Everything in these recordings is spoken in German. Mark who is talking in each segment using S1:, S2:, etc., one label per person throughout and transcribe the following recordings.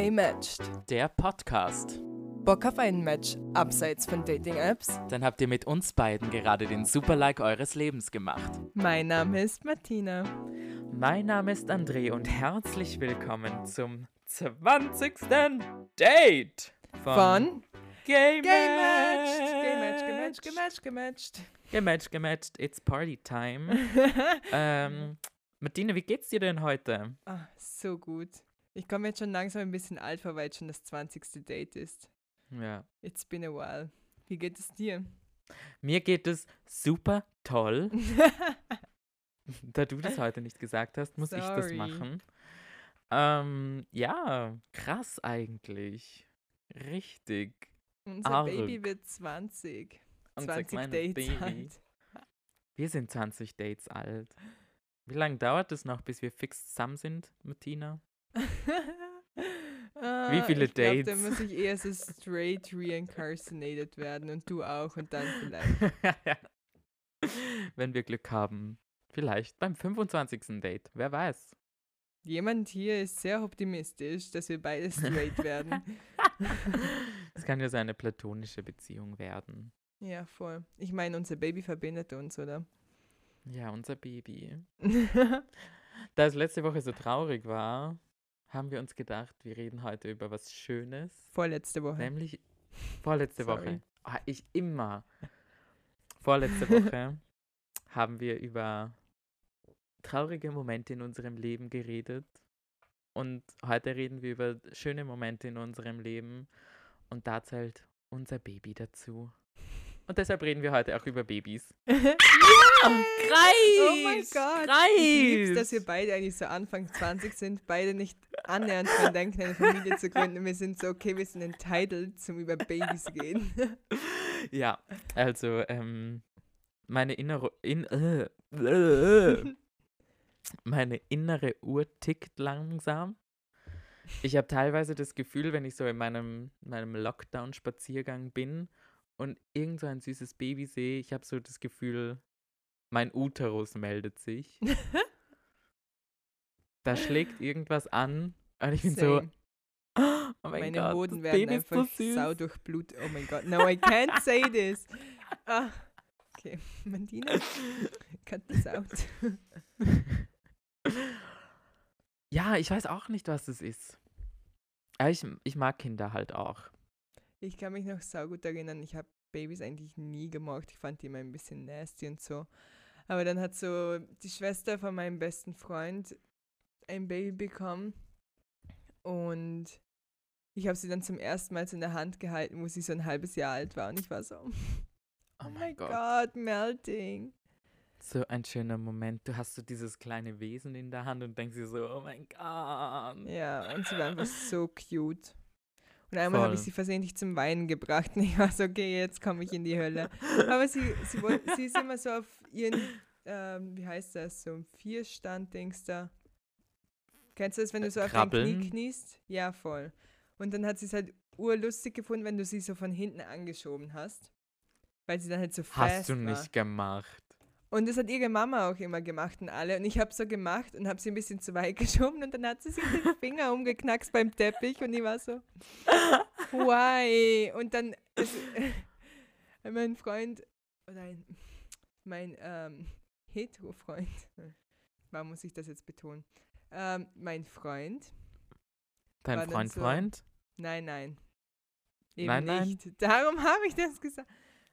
S1: Gay Matched.
S2: Der Podcast.
S1: Bock auf ein Match abseits von Dating-Apps?
S2: Dann habt ihr mit uns beiden gerade den Super-Like eures Lebens gemacht.
S1: Mein Name ist Martina.
S2: Mein Name ist André und herzlich willkommen zum 20. Date
S1: Von
S2: Gay
S1: Gay Matched. Gay Matched, gematcht, gematcht, gematcht.
S2: Gematcht, gematcht, it's party time. ähm, Martina, wie geht's dir denn heute?
S1: Ah, so gut. Ich komme jetzt schon langsam ein bisschen alt vor, weil es schon das 20. Date ist.
S2: Ja.
S1: It's been a while. Wie geht es dir?
S2: Mir geht es super toll. da du das heute nicht gesagt hast, muss ich das
S1: Sorry.
S2: machen. Ähm, ja, krass eigentlich. Richtig.
S1: Unser
S2: Arg.
S1: Baby wird 20.
S2: Unser
S1: 20
S2: kleines
S1: Dates
S2: Baby.
S1: alt.
S2: Wir sind 20 Dates alt. Wie lange dauert es noch, bis wir fix zusammen sind, Martina?
S1: Ah,
S2: viele
S1: ich glaub,
S2: Dates?
S1: Da muss ich eher so straight reincarcinated werden und du auch und dann vielleicht.
S2: Wenn wir Glück haben. Vielleicht beim 25. Date. Wer weiß.
S1: Jemand hier ist sehr optimistisch, dass wir beide straight werden.
S2: Es kann ja so eine platonische Beziehung werden.
S1: Ja, voll. Ich meine, unser Baby verbindet uns, oder?
S2: Ja, unser Baby. Da es letzte Woche so traurig war, haben wir uns gedacht, wir reden heute über was Schönes.
S1: Vorletzte Woche.
S2: Nämlich vorletzte. Woche. Ah, ich immer. Vorletzte Woche haben wir über traurige Momente in unserem Leben geredet. Und heute reden wir über schöne Momente in unserem Leben. Und da zählt unser Baby dazu. Und deshalb reden wir heute auch über Babys.
S1: ja!
S2: Kreis!
S1: Oh mein Gott! Ich lieb's, dass wir beide eigentlich so Anfang 20 sind, beide nicht annähernd dran denken, eine Familie zu gründen. Wir sind so, okay, wir sind entitled zum über Babys reden.
S2: Ja, also, ähm, meine innere, in, äh, äh, meine innere Uhr tickt langsam. Ich habe teilweise das Gefühl, wenn ich so in meinem, meinem Lockdown-Spaziergang bin und irgend so ein süßes Baby sehe, ich habe so das Gefühl, mein Uterus meldet sich. Da schlägt irgendwas an und ich bin so, oh mein
S1: Meine
S2: Gott,
S1: Hoden
S2: das
S1: werden
S2: Baby
S1: einfach
S2: so süß.
S1: sau durch Blut. Oh mein Gott, no, I can't say this. Ah, okay, Mandina, cut this out.
S2: Ja, ich weiß auch nicht, was es ist. Aber ich, ich mag Kinder halt auch.
S1: Ich kann mich noch saugut erinnern, ich habe Babys eigentlich nie gemocht. Ich fand die immer ein bisschen nasty und so. Aber dann hat so die Schwester von meinem besten Freund ein Baby bekommen. Und ich habe sie dann zum ersten Mal so in der Hand gehalten, wo sie so ein halbes Jahr alt war. Und ich war so, oh,
S2: Oh
S1: mein.
S2: Gott,
S1: melting.
S2: So ein schöner Moment. Du hast so dieses kleine Wesen in der Hand und denkst dir so, oh mein Gott.
S1: Ja, und sie war einfach so cute. Und einmal habe ich sie versehentlich zum Weinen gebracht und ich war so, okay, jetzt komme ich in die Hölle. Aber sie, sie, woll- sie ist immer so auf ihren, ähm, wie heißt das, so ein Vierstand-Dings da. Kennst du das, wenn du so auf dein Knie
S2: Krabbeln?
S1: kniest? Ja, voll. Und dann hat sie es halt urlustig gefunden, wenn du sie so von hinten angeschoben hast. Weil sie dann halt so fest
S2: Hast du
S1: war.
S2: nicht gemacht.
S1: Und das hat ihre Mama auch immer gemacht und alle. Und ich habe so gemacht und habe sie ein bisschen zu weit geschoben und dann hat sie sich den Finger umgeknackst beim Teppich und ich war so, why? Und dann ist, mein Freund, oder ein, mein ähm, Hetero-Freund, warum muss ich das jetzt betonen? Ähm, mein Freund,
S2: Dein Freund,
S1: so-
S2: Freund?
S1: nein, nein, eben
S2: Nein, nein.
S1: nicht. Darum habe ich das gesagt.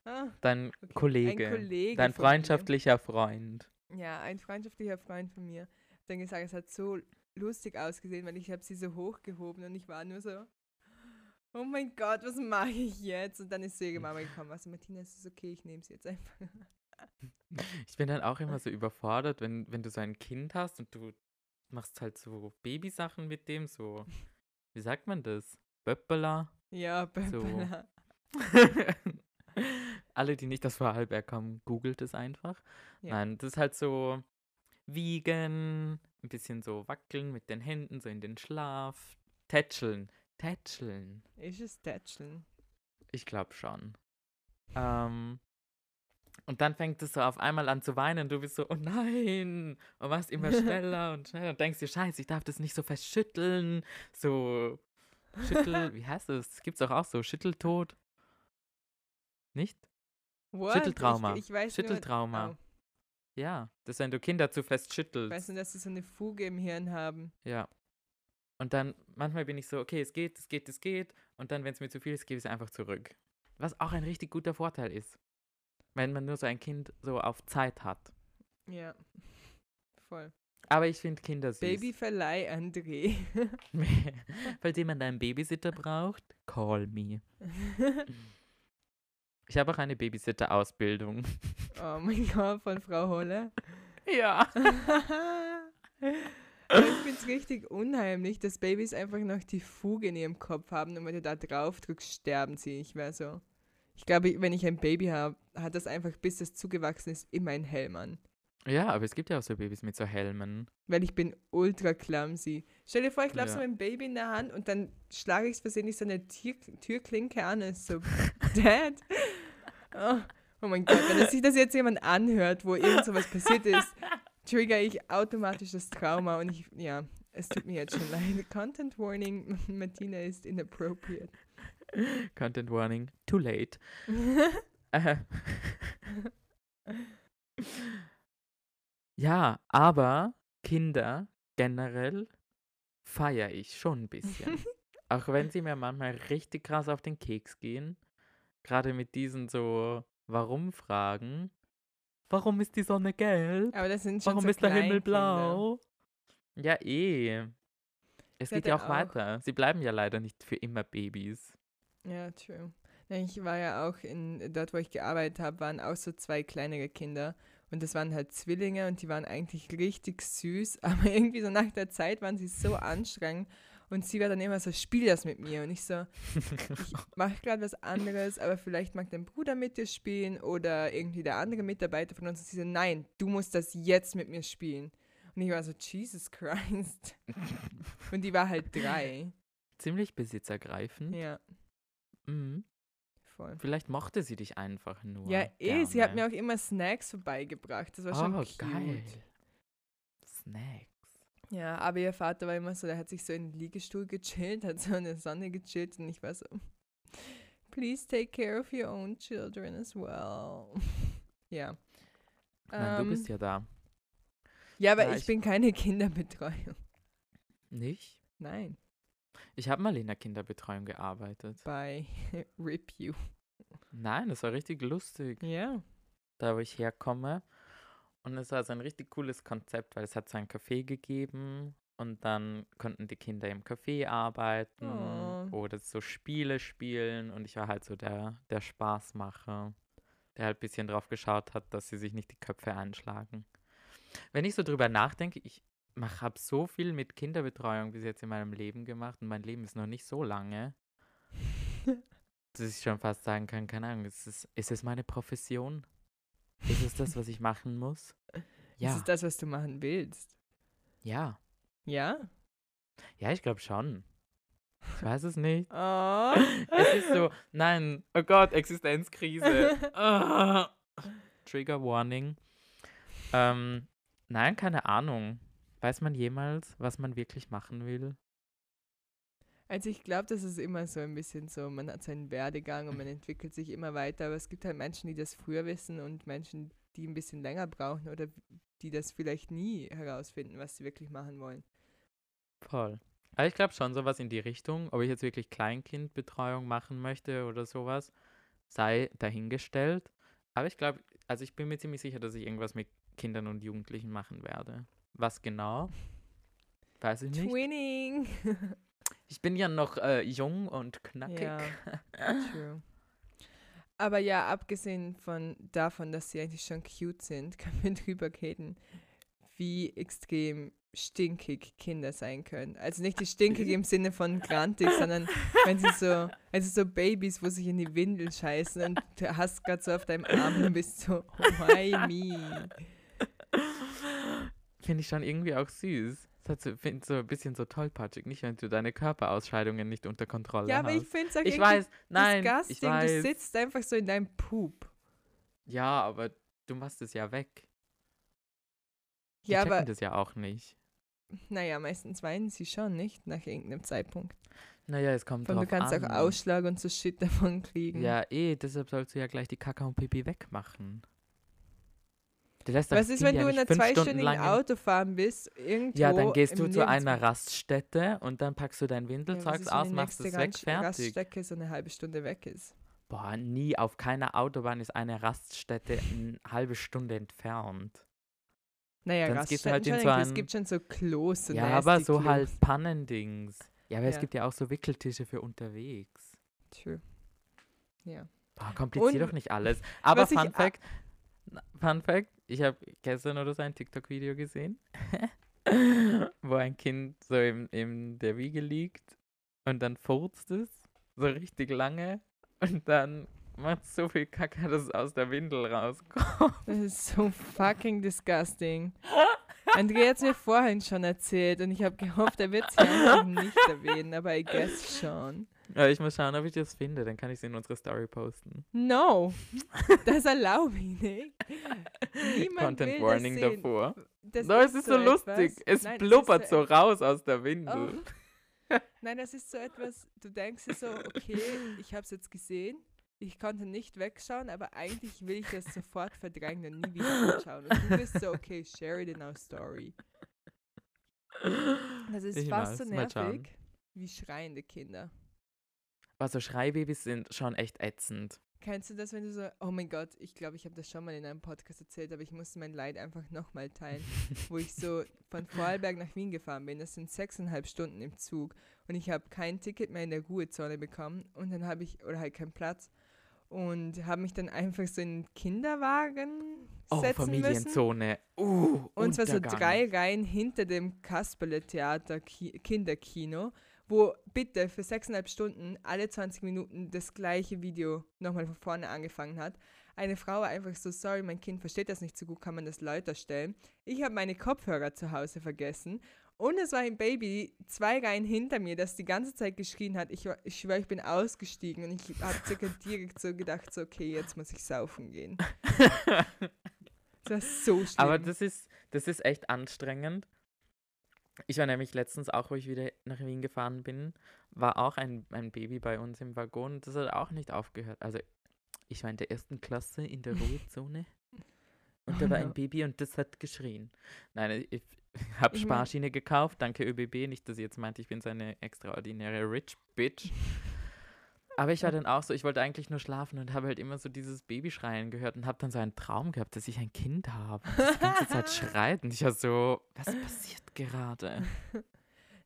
S1: Ah,
S2: Dein
S1: okay.
S2: Kollege.
S1: Kollege
S2: Dein freundschaftlicher Freund.
S1: Ja, ein freundschaftlicher Freund von mir dann gesagt, es hat so lustig ausgesehen, weil ich habe sie so hochgehoben und ich war nur so, oh mein Gott, was mache ich jetzt? Und dann ist so ihre Mama gekommen, also Martina, es ist okay, ich nehme sie jetzt einfach.
S2: Ich bin dann auch immer so überfordert, wenn, wenn du so ein Kind hast und du machst halt so Babysachen mit dem, so, wie sagt man das? Böppeler?
S1: Ja, Böppela.
S2: Alle, die nicht das Vorarlberg haben, googelt es einfach.
S1: Ja.
S2: Nein, das ist halt so wiegen, ein bisschen so wackeln mit den Händen, so in den Schlaf, tätscheln, tätscheln.
S1: Ist es Tätscheln?
S2: Ich glaube schon. Ähm, und dann fängt es so auf einmal an zu weinen. Du bist so, oh nein. Und machst immer schneller und schneller und denkst dir, scheiße, ich darf das nicht so fest schütteln. So, Schüttel, wie heißt? Das gibt's doch auch so, Schütteltod. Nicht?
S1: What?
S2: Schütteltrauma.
S1: Ich, ich weiß
S2: Schütteltrauma.
S1: Nur,
S2: Ja, das ist, wenn du Kinder zu fest
S1: oh,
S2: schüttelst.
S1: ich weiß nur, dass sie so eine Fuge im Hirn haben.
S2: Ja. Und dann, manchmal bin ich so, okay, es geht, es geht, es geht. Und dann, wenn es mir zu viel ist, gebe ich es einfach zurück. Was auch ein richtig guter Vorteil ist. Wenn man nur so ein Kind so auf Zeit hat.
S1: Ja. Voll.
S2: Aber ich finde Kinder süß.
S1: Babyverleih André.
S2: Falls jemand einen Babysitter braucht, call me. Ich habe auch eine Babysitter-Ausbildung.
S1: oh mein Gott, von Frau Holle.
S2: Ja.
S1: Ich finde es richtig unheimlich, dass Babys einfach noch die Fuge in ihrem Kopf haben und wenn du da drauf drückst, sterben sie. Ich wäre so. Ich glaube, wenn ich ein Baby habe, hat das einfach, bis es zugewachsen ist, immer ein Helm an.
S2: Ja, aber es gibt ja auch so Babys mit so Helmen.
S1: Weil ich bin ultra clumsy. Stell dir vor, ich laufe
S2: Ja.
S1: so einem Baby in der Hand und dann schlage ich es versehentlich so eine Tür Türklinke an. und ist so, Dad. Oh, oh mein Gott, wenn sich das jetzt jemand anhört, wo irgend so was passiert ist, trigger ich automatisch das Trauma und ich, ja, es tut mir jetzt schon leid. Content Warning, Martina ist inappropriate.
S2: Content warning, too late. Äh. ja, aber Kinder generell feiere ich schon ein bisschen. Auch wenn sie mir manchmal richtig krass auf den Keks gehen. Gerade mit diesen so Warum-Fragen. Warum ist die Sonne gelb?
S1: Aber das sind schon
S2: Warum
S1: so
S2: ist der Himmel blau? Ja, eh. Es geht ja auch
S1: auch-
S2: weiter. Sie bleiben ja leider nicht für immer Babys.
S1: Ja, true. Ich war ja auch in, dort, wo ich gearbeitet habe, waren auch so zwei kleinere Kinder. Und das waren halt Zwillinge und die waren eigentlich richtig süß. Aber irgendwie so nach der Zeit waren sie so anstrengend. Und sie war dann immer so, spiel das mit mir. Und ich so, ich mache gerade was anderes, aber vielleicht mag dein Bruder mit dir spielen oder irgendwie der andere Mitarbeiter von uns. Und sie so, nein, du musst das jetzt mit mir spielen. Und ich war so, Jesus Christ. Und die war halt drei.
S2: Ziemlich besitzergreifend.
S1: Ja,
S2: Mhm.
S1: voll.
S2: Vielleicht mochte sie dich einfach nur.
S1: Ja, eh, sie hat mir auch immer Snacks vorbeigebracht. Das war schon
S2: oh,
S1: cute.
S2: geil. Snacks.
S1: Ja, aber ihr Vater war immer so, der hat sich so in den Liegestuhl gechillt, hat so in der Sonne gechillt und ich war so, please take care of your own children as well. ja.
S2: Nein,
S1: Ähm,
S2: du bist ja da.
S1: ja, aber
S2: Ja,
S1: ich,
S2: ich-
S1: bin keine Kinderbetreuung.
S2: Nicht?
S1: Nein,
S2: Ich habe mal in der Kinderbetreuung gearbeitet.
S1: bei Rip You.
S2: Nein, das war richtig lustig,
S1: Ja.
S2: da wo ich herkomme. Und es war so ein richtig cooles Konzept, weil es hat so ein Café gegeben und dann konnten die Kinder im Café arbeiten
S1: Oh.
S2: oder so Spiele spielen und ich war halt so der, der Spaßmacher, der halt ein bisschen drauf geschaut hat, dass sie sich nicht die Köpfe einschlagen. Wenn ich so drüber nachdenke, ich habe so viel mit Kinderbetreuung bis jetzt in meinem Leben gemacht und mein Leben ist noch nicht so lange, dass ich schon fast sagen kann, keine Ahnung, ist es, ist es meine Profession? Ist es das, was ich machen muss? Ja,
S1: ist das, was du machen willst.
S2: ja,
S1: Ja?
S2: ja, ich glaube schon. Ich weiß es nicht.
S1: Oh.
S2: Es ist so, nein, oh Gott, Existenzkrise. Ah. Trigger Warning. Ähm, nein, keine Ahnung. Weiß man jemals, was man wirklich machen will?
S1: Also ich glaube, das ist immer so ein bisschen so, man hat seinen Werdegang und man entwickelt sich immer weiter, aber es gibt halt Menschen, die das früher wissen und Menschen, die ein bisschen länger brauchen oder die das vielleicht nie herausfinden, was sie wirklich machen wollen.
S2: Voll. Aber ich glaube schon sowas in die Richtung, ob ich jetzt wirklich Kleinkindbetreuung machen möchte oder sowas, sei dahingestellt. Aber ich glaube, also ich bin mir ziemlich sicher, dass ich irgendwas mit Kindern und Jugendlichen machen werde. Was genau? Weiß ich nicht.
S1: Twinning!
S2: Ich bin ja noch äh, jung und knackig.
S1: ja, true. Aber ja, abgesehen von davon, dass sie eigentlich schon cute sind, können wir drüber reden, wie extrem stinkig Kinder sein können. Also nicht die stinkig im Sinne von grantig, sondern wenn sie so, also so Babys, wo sich in die Windel scheißen und du hast gerade so auf deinem Arm und bist so, why me?
S2: Finde ich schon irgendwie auch süß. Das so, find so ein bisschen so tollpatschig, nicht wenn du deine Körperausscheidungen nicht unter Kontrolle
S1: Ja, aber ich
S2: hast.
S1: finde es auch
S2: Ich weiß, nein, ich
S1: disgusting.
S2: weiß.
S1: Du sitzt einfach so in deinem Poop.
S2: Ja, aber du machst es ja weg. Die
S1: Ja, aber
S2: das ja auch nicht.
S1: naja, meistens weinen sie schon, nicht? Nach irgendeinem Zeitpunkt.
S2: Naja, es kommt drauf
S1: du kannst
S2: an.
S1: auch Ausschlag und so Shit davon kriegen.
S2: Ja, eh, deshalb sollst du ja gleich die Kaka und Pipi wegmachen. Du lässt
S1: Was ist, wenn
S2: ja
S1: du in einer zweistündigen Autofahren bist? Irgendwo
S2: Ja, dann gehst du zu einer Raststätte und dann packst du dein
S1: Ja,
S2: Windelzeug
S1: wenn
S2: aus, machst es weg, fertig.
S1: Raststrecke so eine halbe Stunde weg ist.
S2: Boah, nie auf keiner Autobahn ist eine Raststätte eine halbe Stunde entfernt.
S1: Naja,
S2: du
S1: Raststätten
S2: halt
S1: schon
S2: so
S1: irgendwie. Es
S2: ein-
S1: gibt schon so Klos. So
S2: ja, aber so
S1: Klos.
S2: halt Pannendings. Ja, aber es
S1: Ja.
S2: gibt ja auch so Wickeltische für unterwegs.
S1: True. Ja.
S2: Boah, komplizier
S1: Und
S2: doch nicht alles. Aber Fun Fact, Fun Fact, ich habe gestern oder so ein TikTok-Video gesehen, wo ein Kind so in, in der Wiege liegt und dann furzt es so richtig lange und dann macht es so viel Kacke, dass es aus der Windel rauskommt.
S1: Das ist so fucking disgusting. Andrea hat es mir vorhin schon erzählt und ich habe gehofft, er wird es einfach nicht erwähnen, aber I guess schon.
S2: Ja, ich muss schauen, ob ich das finde, dann kann ich es in unsere Story posten.
S1: No, das erlaube ich nicht. Niemand
S2: Content
S1: will
S2: Warning
S1: das sehen.
S2: davor.
S1: Das
S2: No, es ist so lustig.
S1: etwas-
S2: Es
S1: Nein,
S2: blubbert so
S1: et-
S2: raus aus der Windel.
S1: Oh. Nein, das ist so etwas, du denkst dir so, okay, ich habe es jetzt gesehen, ich konnte nicht wegschauen, aber eigentlich will ich das sofort verdrängen und nie wieder anschauen. Und du bist so, okay, share it in our story. Das ist
S2: Ich
S1: fast so
S2: weiß, schauen.
S1: nervig wie schreiende Kinder.
S2: Also Schreibabys sind schon echt ätzend.
S1: Kennst du das, wenn du so, oh mein Gott, ich glaube, ich habe das schon mal in einem Podcast erzählt, aber ich musste mein Leid einfach nochmal teilen, wo ich so von Vorarlberg nach Wien gefahren bin. Das sind sechseinhalb Stunden im Zug und ich habe kein Ticket mehr in der Ruhezone bekommen und dann habe ich, oder halt keinen Platz und habe mich dann einfach so in den Kinderwagen
S2: Oh,
S1: setzen müssen.
S2: Familienzone. Uh,
S1: Und zwar so drei Reihen hinter dem Kasperle-Theater Ki Kinderkino, wo bitte für sechseinhalb Stunden alle 20 Minuten das gleiche Video nochmal von vorne angefangen hat. Eine Frau war einfach so, sorry, mein Kind versteht das nicht so gut, kann man das lauter stellen. Ich habe meine Kopfhörer zu Hause vergessen und es war ein Baby zwei Reihen hinter mir, das die ganze Zeit geschrien hat. Ich, ich schwöre, ich bin ausgestiegen und ich habe circa direkt so gedacht, so, okay, jetzt muss ich saufen gehen. Das war so schlimm.
S2: Aber das ist, das ist echt anstrengend. Ich war nämlich letztens auch, wo ich wieder nach Wien gefahren bin, war auch ein, ein Baby bei uns im Waggon. Das hat auch nicht aufgehört. Also ich war in der ersten Klasse in der Ruhezone und da war
S1: no.
S2: ein Baby und das hat geschrien. Nein, ich habe
S1: Ich mein-
S2: Sparschiene gekauft. Danke ÖBB. Nicht, dass ihr jetzt meint, ich bin so eine extraordinäre Rich Bitch. Aber ich war dann auch so, ich wollte eigentlich nur schlafen und habe halt immer so dieses Babyschreien gehört und habe dann so einen Traum gehabt, dass ich ein Kind habe. die ganze Zeit schreit und ich war so, was passiert gerade?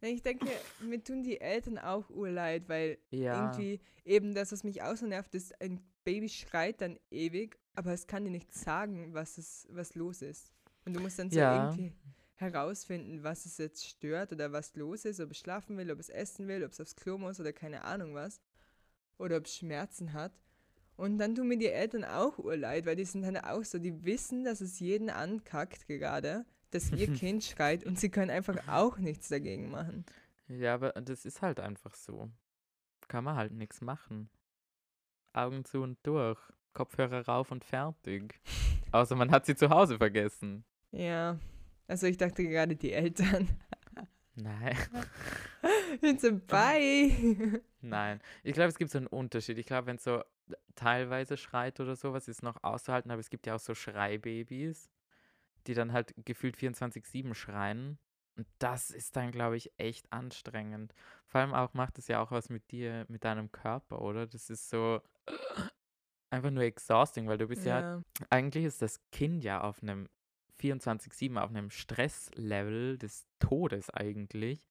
S1: Ich denke, mir tun die Eltern auch urleid, weil
S2: Ja,
S1: irgendwie eben das, was mich auch so nervt, ist, ein Baby schreit dann ewig, aber es kann dir nicht sagen, was, es, was los ist. Und du musst dann so
S2: Ja.
S1: irgendwie herausfinden, was es jetzt stört oder was los ist, ob es schlafen will, ob es essen will, ob es aufs Klo muss oder keine Ahnung was. Oder ob es Schmerzen hat. Und dann tun mir die Eltern auch urleid, weil die sind dann auch so, die wissen, dass es jeden ankackt gerade, dass ihr Kind schreit und sie können einfach auch nichts dagegen machen.
S2: ja, aber das ist halt einfach so. Kann man halt nichts machen. Augen zu und durch. Kopfhörer rauf und fertig. Außer man hat sie zu Hause vergessen.
S1: Ja, also ich dachte gerade die Eltern.
S2: Nein.
S1: Bin so bei.
S2: Nein, ich glaube, es gibt so einen Unterschied. Ich glaube, wenn es so teilweise schreit oder sowas, ist noch auszuhalten, aber es gibt ja auch so Schreibabys, die dann halt gefühlt 24-7 schreien. Und das ist dann, glaube ich, echt anstrengend. Vor allem auch macht es ja auch was mit dir, mit deinem Körper, oder? Das ist so einfach nur exhausting, weil du bist ja,
S1: Ja,
S2: eigentlich ist das Kind ja auf einem 24-7, auf einem Stresslevel des Todes eigentlich.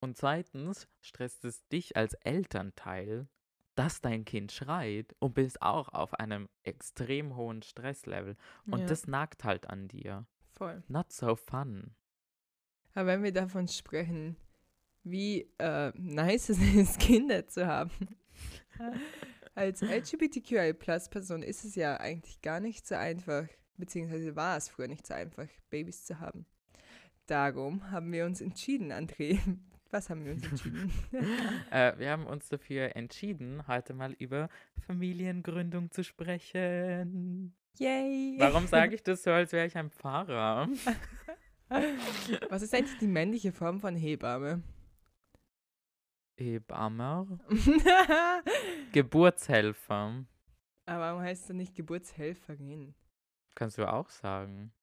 S2: Und zweitens stresst es dich als Elternteil, dass dein Kind schreit und bist auch auf einem extrem hohen Stresslevel. Und
S1: ja,
S2: das nagt halt an dir.
S1: voll.
S2: Not so fun.
S1: Aber wenn wir davon sprechen, wie äh, nice es ist, Kinder zu haben. Als LGBTQI-Plus-Person ist es ja eigentlich gar nicht so einfach, beziehungsweise war es früher nicht so einfach, Babys zu haben. Darum haben wir uns entschieden, André. Was haben wir uns entschieden?
S2: Äh, wir haben uns dafür entschieden, heute mal über Familiengründung zu sprechen.
S1: Yay!
S2: Warum sage ich das so, als wäre ich ein Pfarrer?
S1: Was ist eigentlich die männliche Form von Hebamme?
S2: Hebamme. Geburtshelfer.
S1: Aber warum heißt er nicht Geburtshelferin?
S2: Kannst du auch sagen.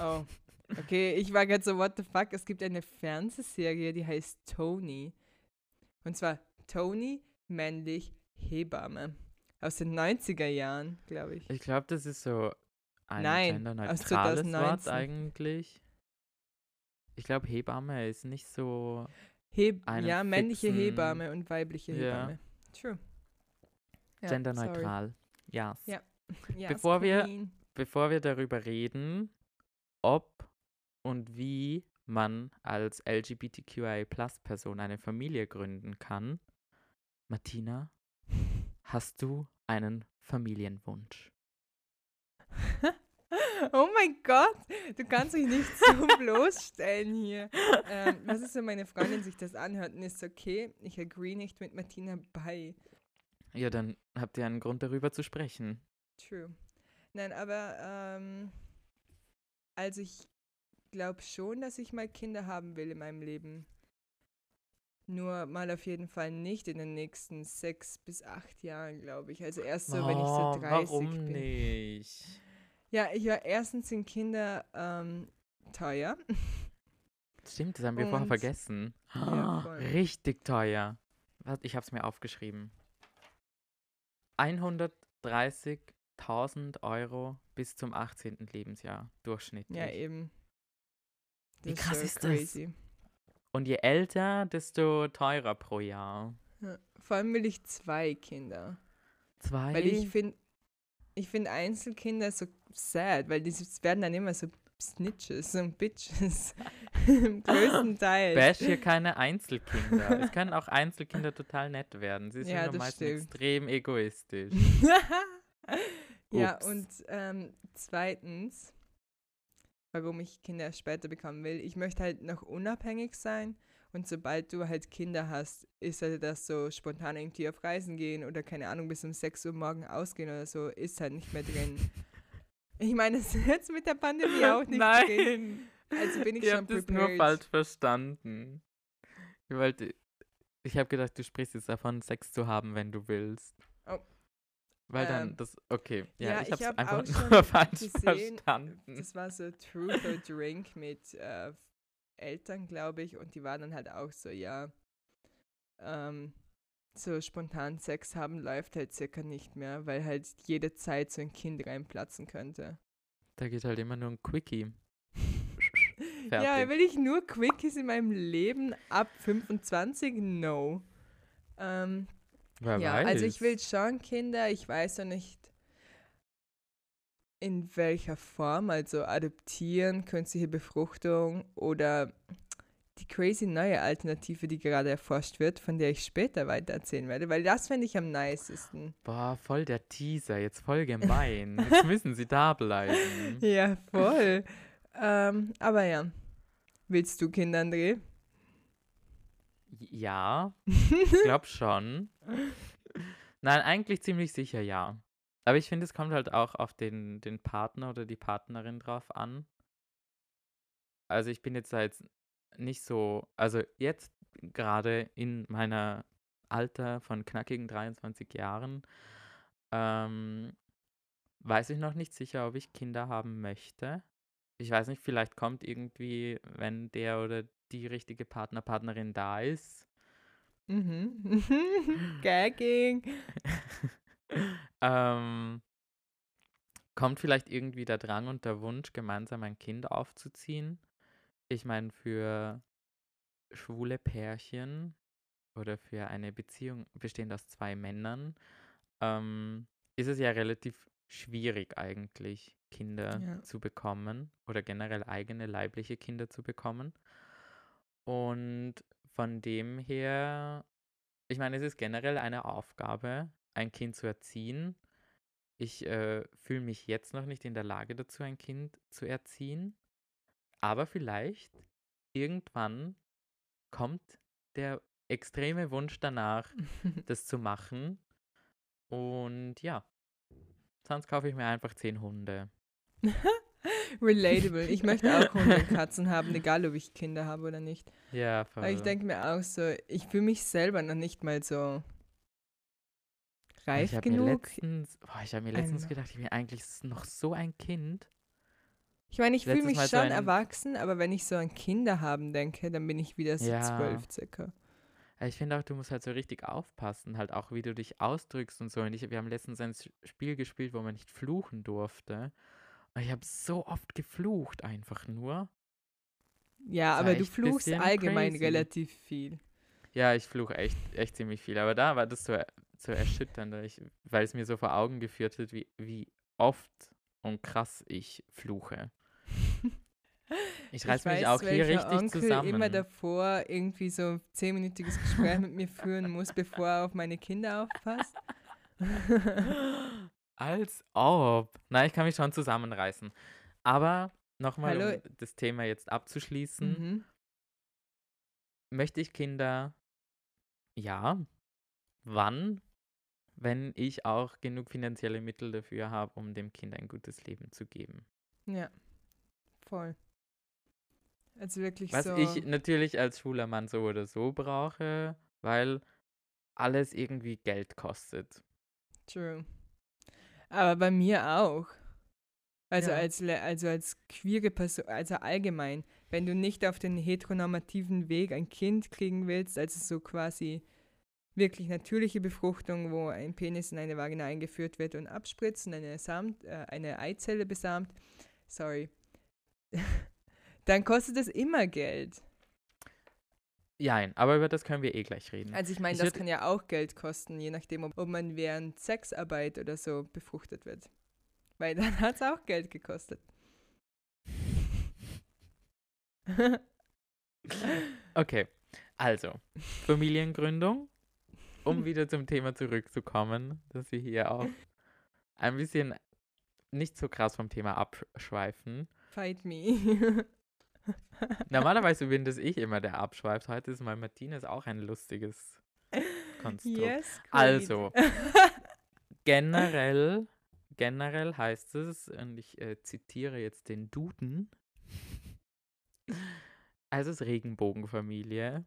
S1: Oh. Okay, ich war gerade so, what the fuck? Es gibt eine Fernsehserie, die heißt Tony. Und zwar Tony, männlich, Hebamme. Aus den 90er Jahren, glaube ich.
S2: Ich glaube, das ist so ein
S1: Nein, aus
S2: Wort
S1: 2019.
S2: eigentlich. Ich glaube, Hebamme ist nicht so. Einen
S1: ja, männliche Hebamme und weibliche
S2: Ja.
S1: Hebamme. True. Ja,
S2: genderneutral. Ja.
S1: Ja. Yes,
S2: Bevor wir-. Bevor wir darüber reden, ob und wie man als LGBTQIA-Plus-Person eine Familie gründen kann, Martina, hast du einen Familienwunsch?
S1: Oh mein Gott, du kannst dich nicht so bloßstellen hier. Ähm, was ist, wenn meine Freundin sich das anhört und ist okay? Ich agree nicht mit Martina bei.
S2: Ja, dann habt ihr einen Grund darüber zu sprechen.
S1: True. Nein, aber ähm, also ich glaube schon, dass ich mal Kinder haben will in meinem Leben. Nur mal auf jeden Fall nicht in den nächsten sechs bis acht Jahren, glaube ich. Also erst so, wenn ich so
S2: Oh,
S1: 30
S2: warum
S1: bin.
S2: nicht?
S1: Ja, ich war erstens sind Kinder ähm, teuer.
S2: Stimmt, das haben wir vorher
S1: Und-
S2: vergessen.
S1: Ja,
S2: Oh, richtig teuer. Ich habe es mir aufgeschrieben. 130.000 Euro bis zum 18. Lebensjahr durchschnittlich.
S1: Ja, eben.
S2: Wie krass
S1: so
S2: ist das? Und je älter, desto teurer pro Jahr.
S1: Ja. Vor allem will ich zwei Kinder.
S2: Zwei.
S1: Weil ich finde, ich finde Einzelkinder so sad, weil die werden dann immer so Snitches und Bitches. Im größten Teil.
S2: Bash hier keine Einzelkinder. es können auch Einzelkinder total nett werden. Sie sind
S1: Ja,
S2: meistens extrem egoistisch.
S1: ja, und ähm, zweitens, warum ich Kinder später bekommen will, ich möchte halt noch unabhängig sein. Und sobald du halt Kinder hast, ist halt das so spontan irgendwie auf Reisen gehen oder keine Ahnung, bis um 6 Uhr morgen ausgehen oder so, ist halt nicht mehr drin. Ich meine, es ist jetzt mit der Pandemie auch nicht drin.
S2: Nein!
S1: Also bin ich
S2: Ihr
S1: schon prepared.
S2: nur falsch verstanden. Ich wollte. Ich habe gedacht, du sprichst jetzt davon, Sex zu haben, wenn du willst.
S1: Oh.
S2: Weil dann
S1: Ähm,
S2: das. Okay. Ja,
S1: ja,
S2: ich
S1: ich
S2: habe
S1: hab
S2: einfach
S1: auch
S2: nur falsch
S1: gesehen,
S2: verstanden.
S1: Das war so Truth or Drink mit äh, Eltern, glaube ich, und die waren dann halt auch so, ja, ähm, so spontan Sex haben läuft halt circa nicht mehr, weil halt jede Zeit so ein Kind reinplatzen könnte.
S2: Da geht halt immer nur ein Quickie.
S1: Ja, will ich nur Quickies in meinem Leben ab 25? No. Ähm,
S2: Wer
S1: ja,
S2: weiß.
S1: also ich will schon Kinder, ich weiß noch nicht in welcher Form, also adoptieren, künstliche Befruchtung oder die crazy neue Alternative, die gerade erforscht wird, von der ich später weiter erzählen werde, weil das fände ich am nicesten.
S2: Boah, voll der Teaser, jetzt voll gemein. Jetzt müssen sie da bleiben.
S1: Ja, voll. ähm, aber ja, willst du Kinder, André?
S2: Ja, ich glaube schon. Nein, eigentlich ziemlich sicher ja. Aber ich finde, es kommt halt auch auf den, den Partner oder die Partnerin drauf an. Also ich bin jetzt jetzt nicht so, also jetzt gerade in meiner Alter von knackigen 23 Jahren, ähm, weiß ich noch nicht sicher, ob ich Kinder haben möchte. Ich weiß nicht, vielleicht kommt irgendwie, wenn der oder die richtige Partner, Partnerin da ist,
S1: Mhm. Gagging.
S2: ähm, kommt vielleicht irgendwie der Drang und der Wunsch, gemeinsam ein Kind aufzuziehen. Ich meine, für schwule Pärchen oder für eine Beziehung bestehend aus zwei Männern ähm, ist es ja relativ schwierig eigentlich, Kinder
S1: Ja.
S2: zu bekommen oder generell eigene leibliche Kinder zu bekommen. Und von dem her, ich meine, es ist generell eine Aufgabe, ein Kind zu erziehen. Ich äh, fühle mich jetzt noch nicht in der Lage dazu, ein Kind zu erziehen. Aber vielleicht irgendwann kommt der extreme Wunsch danach, das zu machen. Und ja, sonst kaufe ich mir einfach zehn Hunde.
S1: Relatable. Ich möchte auch Hunde und Katzen haben, egal ob ich Kinder habe oder nicht.
S2: Ja, voll.
S1: Aber ich denke mir auch so, ich fühle mich selber noch nicht mal so reif
S2: ich habe mir
S1: genug.
S2: letztens, boah, ich habe mir letztens gedacht, ich bin eigentlich noch so ein Kind.
S1: Ich meine, ich fühle mich
S2: so
S1: schon
S2: ein-
S1: erwachsen, aber wenn ich so an Kinder haben denke, dann bin ich wieder so
S2: Ja.
S1: zwölf circa.
S2: Ich finde auch, du musst halt so richtig aufpassen, halt auch, wie du dich ausdrückst und so. Und ich, wir haben letztens ein Spiel gespielt, wo man nicht fluchen durfte. Ich habe so oft geflucht, einfach nur.
S1: Ja, aber du fluchst allgemein
S2: crazy.
S1: relativ viel.
S2: Ja, ich fluche echt, echt ziemlich viel. Aber da war das so, so erschütternd, weil ich, weil es mir so vor Augen geführt hat, wie, wie oft und krass ich fluche. Ich reiß mich
S1: weiß,
S2: auch hier richtig
S1: Onkel
S2: zusammen.
S1: immer davor irgendwie so ein zehnminütiges Gespräch mit mir führen muss, bevor er auf meine Kinder aufpasst.
S2: Als ob. Nein, ich kann mich schon zusammenreißen. Aber nochmal, um das Thema jetzt abzuschließen,
S1: Mhm.
S2: möchte ich Kinder, ja, wann, wenn ich auch genug finanzielle Mittel dafür habe, um dem Kind ein gutes Leben zu geben.
S1: Ja, voll. Also wirklich
S2: Was
S1: so.
S2: ich natürlich als schwuler Mann so oder so brauche, weil alles irgendwie Geld kostet.
S1: True. Aber bei mir auch. Also
S2: Ja.
S1: als also als queere Person, also allgemein, wenn du nicht auf den heteronormativen Weg ein Kind kriegen willst, also so quasi wirklich natürliche Befruchtung, wo ein Penis in eine Vagina eingeführt wird und abspritzt und eine, Samt, äh, eine Eizelle besamt, sorry, dann kostet es immer Geld.
S2: Jein, aber über das können wir eh gleich reden.
S1: Also ich meine, das kann ja auch Geld kosten, je nachdem, ob, ob man während Sexarbeit oder so befruchtet wird. Weil dann hat es auch Geld gekostet.
S2: Okay, also, Familiengründung, um wieder zum Thema zurückzukommen, dass wir hier auch ein bisschen nicht so krass vom Thema abschweifen.
S1: Fight me.
S2: Normalerweise bin das ich immer, der abschweift. Heute ist mal Martinez auch ein lustiges Konstrukt.
S1: yes.
S2: Also, generell, generell heißt es, und ich äh, zitiere jetzt den Duden, also es ist Regenbogenfamilie.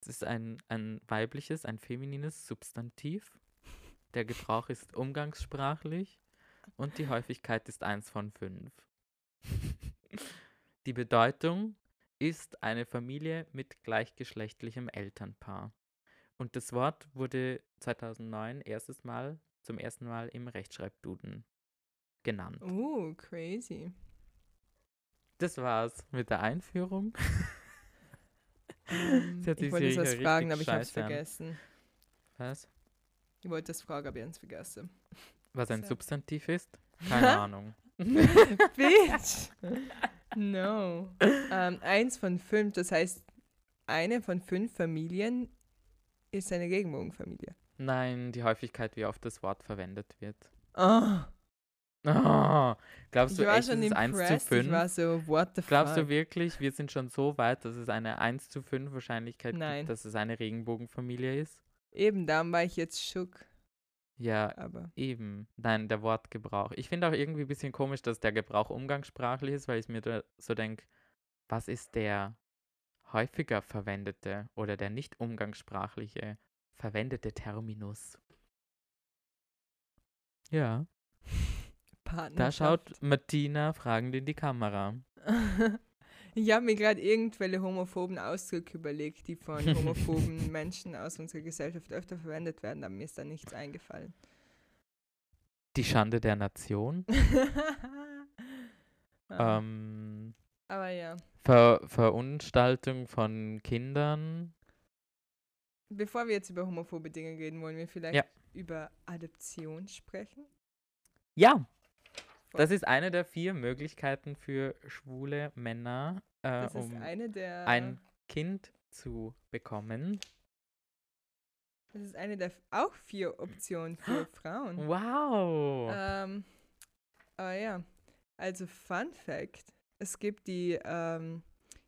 S2: Es ist ein, ein weibliches, ein feminines Substantiv. Der Gebrauch ist umgangssprachlich und die Häufigkeit ist 1 von 5. Die Bedeutung ist eine Familie mit gleichgeschlechtlichem Elternpaar. Und das Wort wurde 2009 erstes Mal, zum ersten Mal im Rechtschreibduden genannt.
S1: Oh, crazy.
S2: Das war's mit der Einführung.
S1: Ähm,
S2: hat sich
S1: ich wollte
S2: richtig
S1: fragen, aber ich habe es vergessen.
S2: Was?
S1: Ich wollte es fragen, aber ich habe es vergessen.
S2: Was ein. Substantiv ist? Keine Ahnung.
S1: Bitch! No. Ähm, eins von fünf, das heißt, eine von fünf Familien ist eine Regenbogenfamilie.
S2: Nein, die Häufigkeit, wie oft das Wort verwendet wird.
S1: Oh,
S2: Oh, glaubst du echt, es ist 1 zu
S1: impressed. Ich war
S2: 5?
S1: so, what the
S2: Glaubst du
S1: fuck?
S2: wirklich, wir sind schon so weit, dass es eine 1 zu 5 Wahrscheinlichkeit
S1: Nein.
S2: gibt, dass es eine Regenbogenfamilie ist?
S1: Eben, darum war ich jetzt schock.
S2: Ja,
S1: Aber
S2: Eben, nein, der Wortgebrauch. Ich finde auch irgendwie ein bisschen komisch, dass der Gebrauch umgangssprachlich ist, weil ich mir da so denke, was ist der häufiger verwendete oder der nicht umgangssprachliche verwendete Terminus? Ja, da schaut Martina fragend in die Kamera.
S1: ich habe mir gerade irgendwelche homophoben Ausdrücke überlegt, die von homophoben Menschen aus unserer Gesellschaft öfter verwendet werden, aber mir ist da nichts eingefallen.
S2: Die Schande der Nation.
S1: Ah,
S2: Ähm,
S1: aber ja,
S2: Ver Verunstaltung von Kindern.
S1: bevor wir jetzt über homophobe Dinge reden, wollen wir vielleicht
S2: Ja.
S1: über Adoption sprechen.
S2: Ja, das ist eine der vier Möglichkeiten für schwule Männer, äh, um ein Kind zu bekommen.
S1: das ist eine der auch vier Optionen für Frauen.
S2: Wow.
S1: Ähm, aber ja, also Fun Fact: Es gibt die ähm,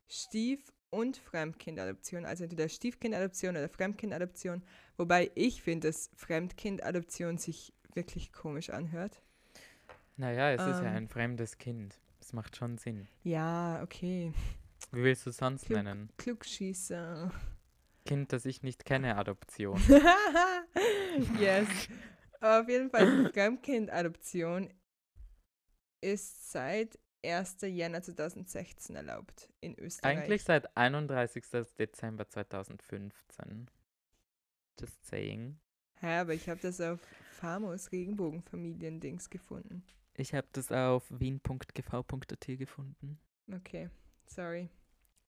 S1: Stief- und Fremdkindadoption, also entweder Stiefkindadoption oder Fremdkindadoption. Wobei ich finde, dass Fremdkindadoption sich wirklich komisch anhört.
S2: Naja, es ist ja
S1: ähm,
S2: ein fremdes Kind. Das macht schon Sinn.
S1: Ja, okay.
S2: Wie willst du es sonst
S1: Klug-
S2: nennen?
S1: Klugschießer.
S2: Kind, das ich nicht kenne, Adoption.
S1: yes. Auf jeden Fall, Fremdkind-Adoption ist seit 1. Jänner 2016 erlaubt in Österreich.
S2: Eigentlich seit 31. Dezember 2015. Just saying.
S1: Hä, aber ich habe das auf Famos Regenbogenfamilien-Dings gefunden.
S2: Ich habe das auf wien.gv.at gefunden.
S1: Okay, sorry.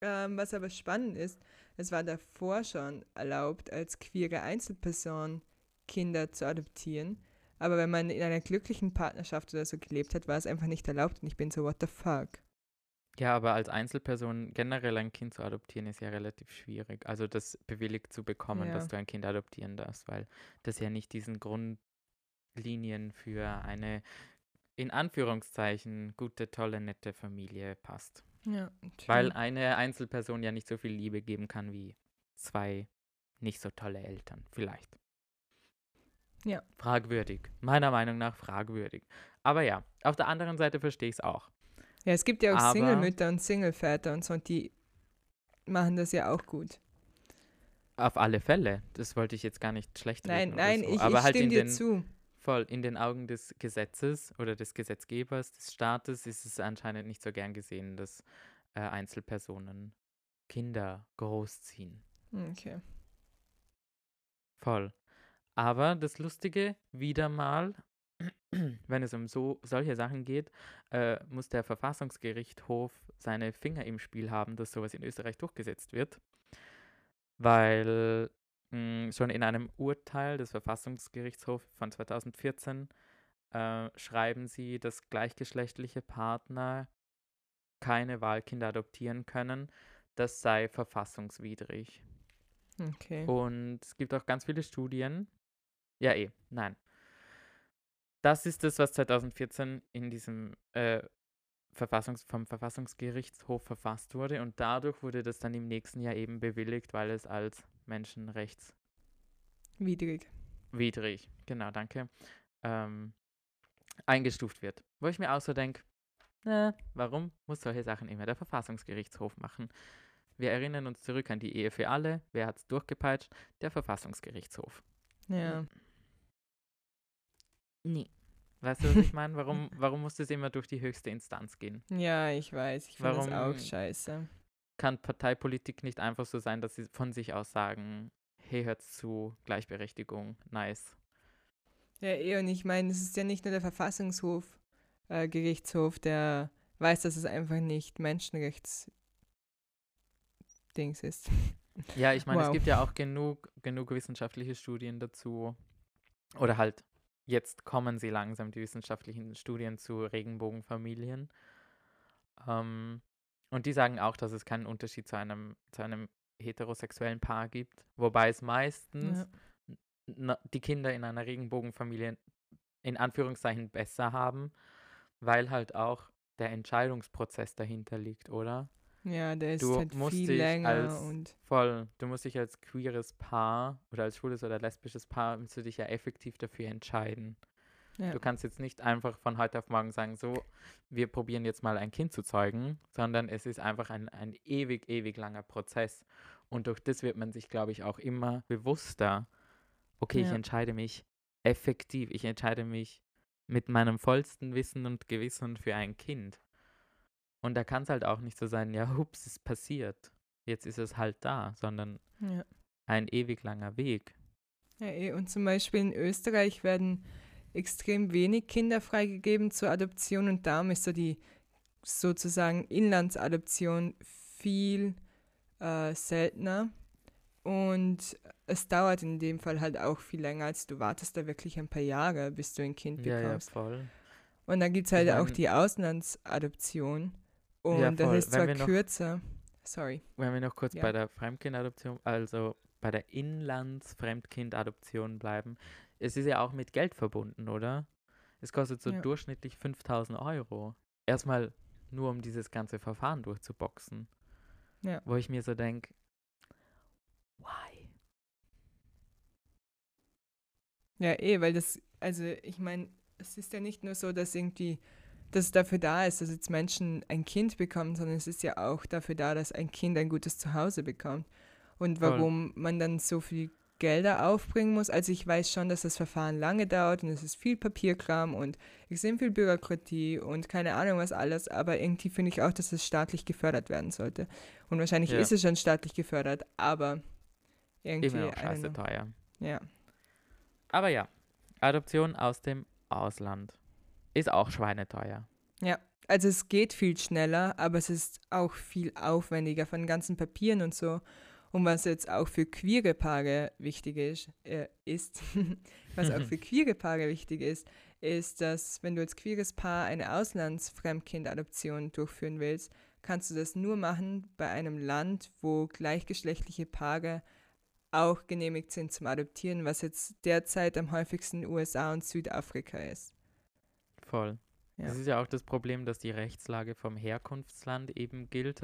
S1: Ähm, was aber spannend ist, es war davor schon erlaubt, als queere Einzelperson Kinder zu adoptieren. Aber wenn man in einer glücklichen Partnerschaft oder so gelebt hat, war es einfach nicht erlaubt. Und ich bin so, what the fuck?
S2: Ja, aber als Einzelperson generell ein Kind zu adoptieren ist ja relativ schwierig. Also das bewilligt zu bekommen,
S1: Ja.
S2: dass du ein Kind adoptieren darfst, weil das ja nicht diesen Grundlinien für eine in Anführungszeichen gute, tolle, nette Familie passt.
S1: Ja,
S2: Weil eine Einzelperson ja nicht so viel Liebe geben kann wie zwei nicht so tolle Eltern. Vielleicht.
S1: Ja.
S2: Fragwürdig. Meiner Meinung nach fragwürdig. Aber ja, auf der anderen Seite verstehe ich es auch.
S1: Ja, es gibt ja auch Single-Mütter und Single-Väter und so, und die machen das ja auch gut.
S2: Auf alle Fälle. Das wollte ich jetzt gar nicht schlecht
S1: Nein, nein,
S2: so.
S1: ich, ich
S2: halt
S1: stimme dir zu.
S2: Voll in den Augen des Gesetzes oder des Gesetzgebers, des Staates ist es anscheinend nicht so gern gesehen, dass äh, Einzelpersonen Kinder großziehen.
S1: Okay.
S2: Voll. Aber das Lustige, wieder mal, wenn es um so solche Sachen geht, äh, muss der Verfassungsgerichtshof seine Finger im Spiel haben, dass sowas in Österreich durchgesetzt wird. Weil mh, schon in einem Urteil des Verfassungsgerichtshofs von 2014 äh, schreiben sie, dass gleichgeschlechtliche Partner keine Wahlkinder adoptieren können. Das sei verfassungswidrig.
S1: Okay.
S2: Und es gibt auch ganz viele Studien. Ja, eh, nein. Das ist das, was 2014 in diesem äh, Verfassungs vom Verfassungsgerichtshof verfasst wurde. Und dadurch wurde das dann im nächsten Jahr eben bewilligt, weil es als menschenrechtswidrig,
S1: Widrig.
S2: genau, danke, ähm, eingestuft wird. Wo ich mir auch so denke, na, warum muss solche Sachen immer der Verfassungsgerichtshof machen? Wir erinnern uns zurück an die Ehe für alle. Wer hat es durchgepeitscht? Der Verfassungsgerichtshof.
S1: Ja.
S2: Nee. Weißt du, was ich meine? Warum, warum muss das immer durch die höchste Instanz gehen?
S1: Ja, ich weiß. Ich finde das
S2: Warum-
S1: auch scheiße.
S2: Kann Parteipolitik nicht einfach so sein, dass sie von sich aus sagen, hey, hört's zu, Gleichberechtigung, nice.
S1: Ja, eh, und ich meine, es ist ja nicht nur der Verfassungshof, äh, Gerichtshof, der weiß, dass es einfach nicht Menschenrechts Dings ist.
S2: Ja, ich meine, es
S1: Wow.
S2: gibt ja auch genug, genug wissenschaftliche Studien dazu. Oder halt, jetzt kommen sie langsam, die wissenschaftlichen Studien zu Regenbogenfamilien. Ähm, und die sagen auch, dass es keinen Unterschied zu einem, zu einem heterosexuellen Paar gibt. Wobei es meistens
S1: Ja.
S2: die Kinder in einer Regenbogenfamilie in Anführungszeichen besser haben, weil halt auch der Entscheidungsprozess dahinter liegt, oder?
S1: ja, der ist
S2: Du
S1: halt
S2: musst
S1: viel
S2: dich
S1: länger
S2: als-
S1: und
S2: Voll. Du musst dich als queeres Paar oder als schwules oder lesbisches Paar musst du dich ja effektiv dafür entscheiden.
S1: Ja.
S2: Du kannst jetzt nicht einfach von heute auf morgen sagen, so, wir probieren jetzt mal ein Kind zu zeugen, sondern es ist einfach ein, ein ewig, ewig langer Prozess. Und durch das wird man sich, glaube ich, auch immer bewusster, okay, ich
S1: Ja.
S2: entscheide mich effektiv, ich entscheide mich mit meinem vollsten Wissen und Gewissen für ein Kind. Und da kann es halt auch nicht so sein, ja, hups, es passiert. Jetzt ist es halt da, sondern
S1: ja.
S2: ein ewig langer Weg.
S1: Ja, eh. Und zum Beispiel in Österreich werden extrem wenig Kinder freigegeben zur Adoption und darum ist so die sozusagen Inlandsadoption viel äh, seltener. Und es dauert in dem Fall halt auch viel länger, als du wartest da wirklich ein paar Jahre, bis du ein Kind
S2: Ja, ja,
S1: bekommst.
S2: voll.
S1: Und dann gibt es halt
S2: Ich
S1: auch die Auslandsadoption. Und
S2: Ja,
S1: das ist
S2: Wenn
S1: zwar
S2: wir noch-
S1: kürzer. Sorry.
S2: Wenn wir noch kurz
S1: Ja.
S2: bei der Fremdkindadoption, also bei der Inlands-Fremdkindadoption bleiben, es ist ja auch mit Geld verbunden, oder? Es kostet so
S1: Ja.
S2: durchschnittlich 5000 Euro. Erstmal nur, um dieses ganze Verfahren durchzuboxen.
S1: Ja.
S2: Wo ich mir so denke, why?
S1: Ja, eh, weil das, also ich meine, es ist ja nicht nur so, dass irgendwie dass es dafür da ist, dass jetzt Menschen ein Kind bekommen, sondern es ist ja auch dafür da, dass ein Kind ein gutes Zuhause bekommt. Und warum Voll. man dann so viel Gelder aufbringen muss. Also ich weiß schon, dass das Verfahren lange dauert und es ist viel Papierkram und extrem viel Bürokratie und keine Ahnung was alles, aber irgendwie finde ich auch, dass es staatlich gefördert werden sollte. Und wahrscheinlich ja. ist es schon staatlich gefördert, aber irgendwie.
S2: Immer noch scheiße teuer.
S1: Ja.
S2: Aber ja, Adoption aus dem Ausland ist auch schweineteuer.
S1: Ja, also es geht viel schneller, aber es ist auch viel aufwendiger von ganzen Papieren und so. Und was jetzt auch für queere Paare wichtig ist, äh, ist was auch für queere Paare wichtig ist, ist, dass wenn du als queeres Paar eine Auslandsfremdkindadoption durchführen willst, kannst du das nur machen bei einem Land, wo gleichgeschlechtliche Paare auch genehmigt sind zum Adoptieren, was jetzt derzeit am häufigsten USA und Südafrika ist.
S2: Voll. Ja. Das ist ja auch das Problem, dass die Rechtslage vom Herkunftsland eben gilt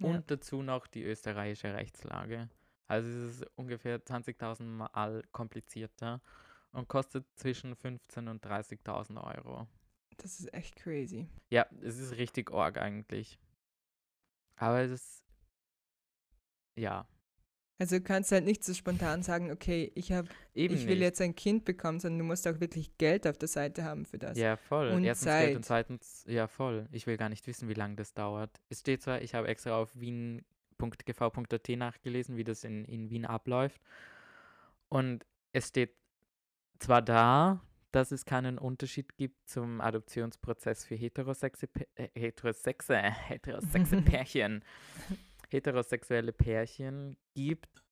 S2: und ja. dazu noch die österreichische Rechtslage. Also es ist ungefähr 20.000 Mal komplizierter und kostet zwischen 15.000 und 30.000 Euro.
S1: Das ist echt crazy.
S2: Ja, es ist richtig arg eigentlich. Aber es ist, ja,
S1: also du kannst halt nicht so spontan sagen, okay, ich habe, ich will nicht. jetzt ein Kind bekommen, sondern du musst auch wirklich Geld auf der Seite haben für das.
S2: Ja, voll. Und Erstens Zeit. Geld und zweitens, ja, voll. Ich will gar nicht wissen, wie lange das dauert. Es steht zwar, ich habe extra auf wien.gv.at nachgelesen, wie das in, in Wien abläuft. Und es steht zwar da, dass es keinen Unterschied gibt zum Adoptionsprozess für heterosexe, äh, heterosexe, heterosexe Pärchen heterosexuelle Pärchen gibt.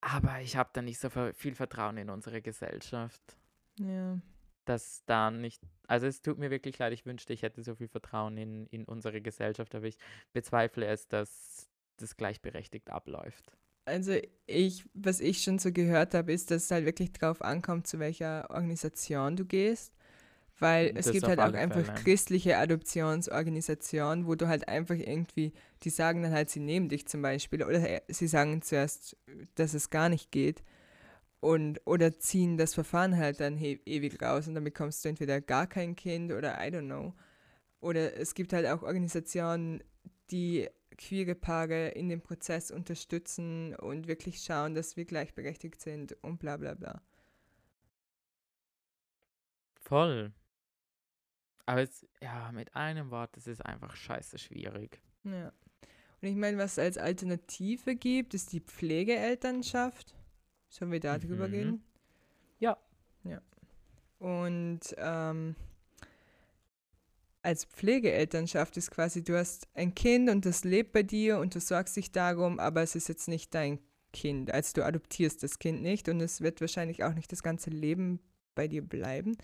S2: Aber ich habe da nicht so viel Vertrauen in unsere Gesellschaft.
S1: Ja.
S2: Dass da nicht, also es tut mir wirklich leid, ich wünschte, ich hätte so viel Vertrauen in, in unsere Gesellschaft, aber ich bezweifle es, dass das gleichberechtigt abläuft.
S1: Also ich, was ich schon so gehört habe, ist, dass es halt wirklich drauf ankommt, zu welcher Organisation du gehst. Weil es das gibt halt auch einfach Fälle. christliche Adoptionsorganisationen, wo du halt einfach irgendwie, die sagen dann halt, sie nehmen dich zum Beispiel oder sie sagen zuerst, dass es gar nicht geht und oder ziehen das Verfahren halt dann ewig raus und dann bekommst du entweder gar kein Kind oder I don't know. Oder es gibt halt auch Organisationen, die queere Paare in dem Prozess unterstützen und wirklich schauen, dass wir gleichberechtigt sind und bla bla bla.
S2: Voll. Aber es, ja, mit einem Wort, es ist einfach scheiße schwierig.
S1: Ja. Und ich meine, was es als Alternative gibt, ist die Pflegeelternschaft. Sollen wir da mhm. drüber gehen?
S2: Ja.
S1: Ja. Und ähm, als Pflegeelternschaft ist quasi, du hast ein Kind und das lebt bei dir und du sorgst dich darum, aber es ist jetzt nicht dein Kind. Also du adoptierst das Kind nicht und es wird wahrscheinlich auch nicht das ganze Leben bei dir bleiben,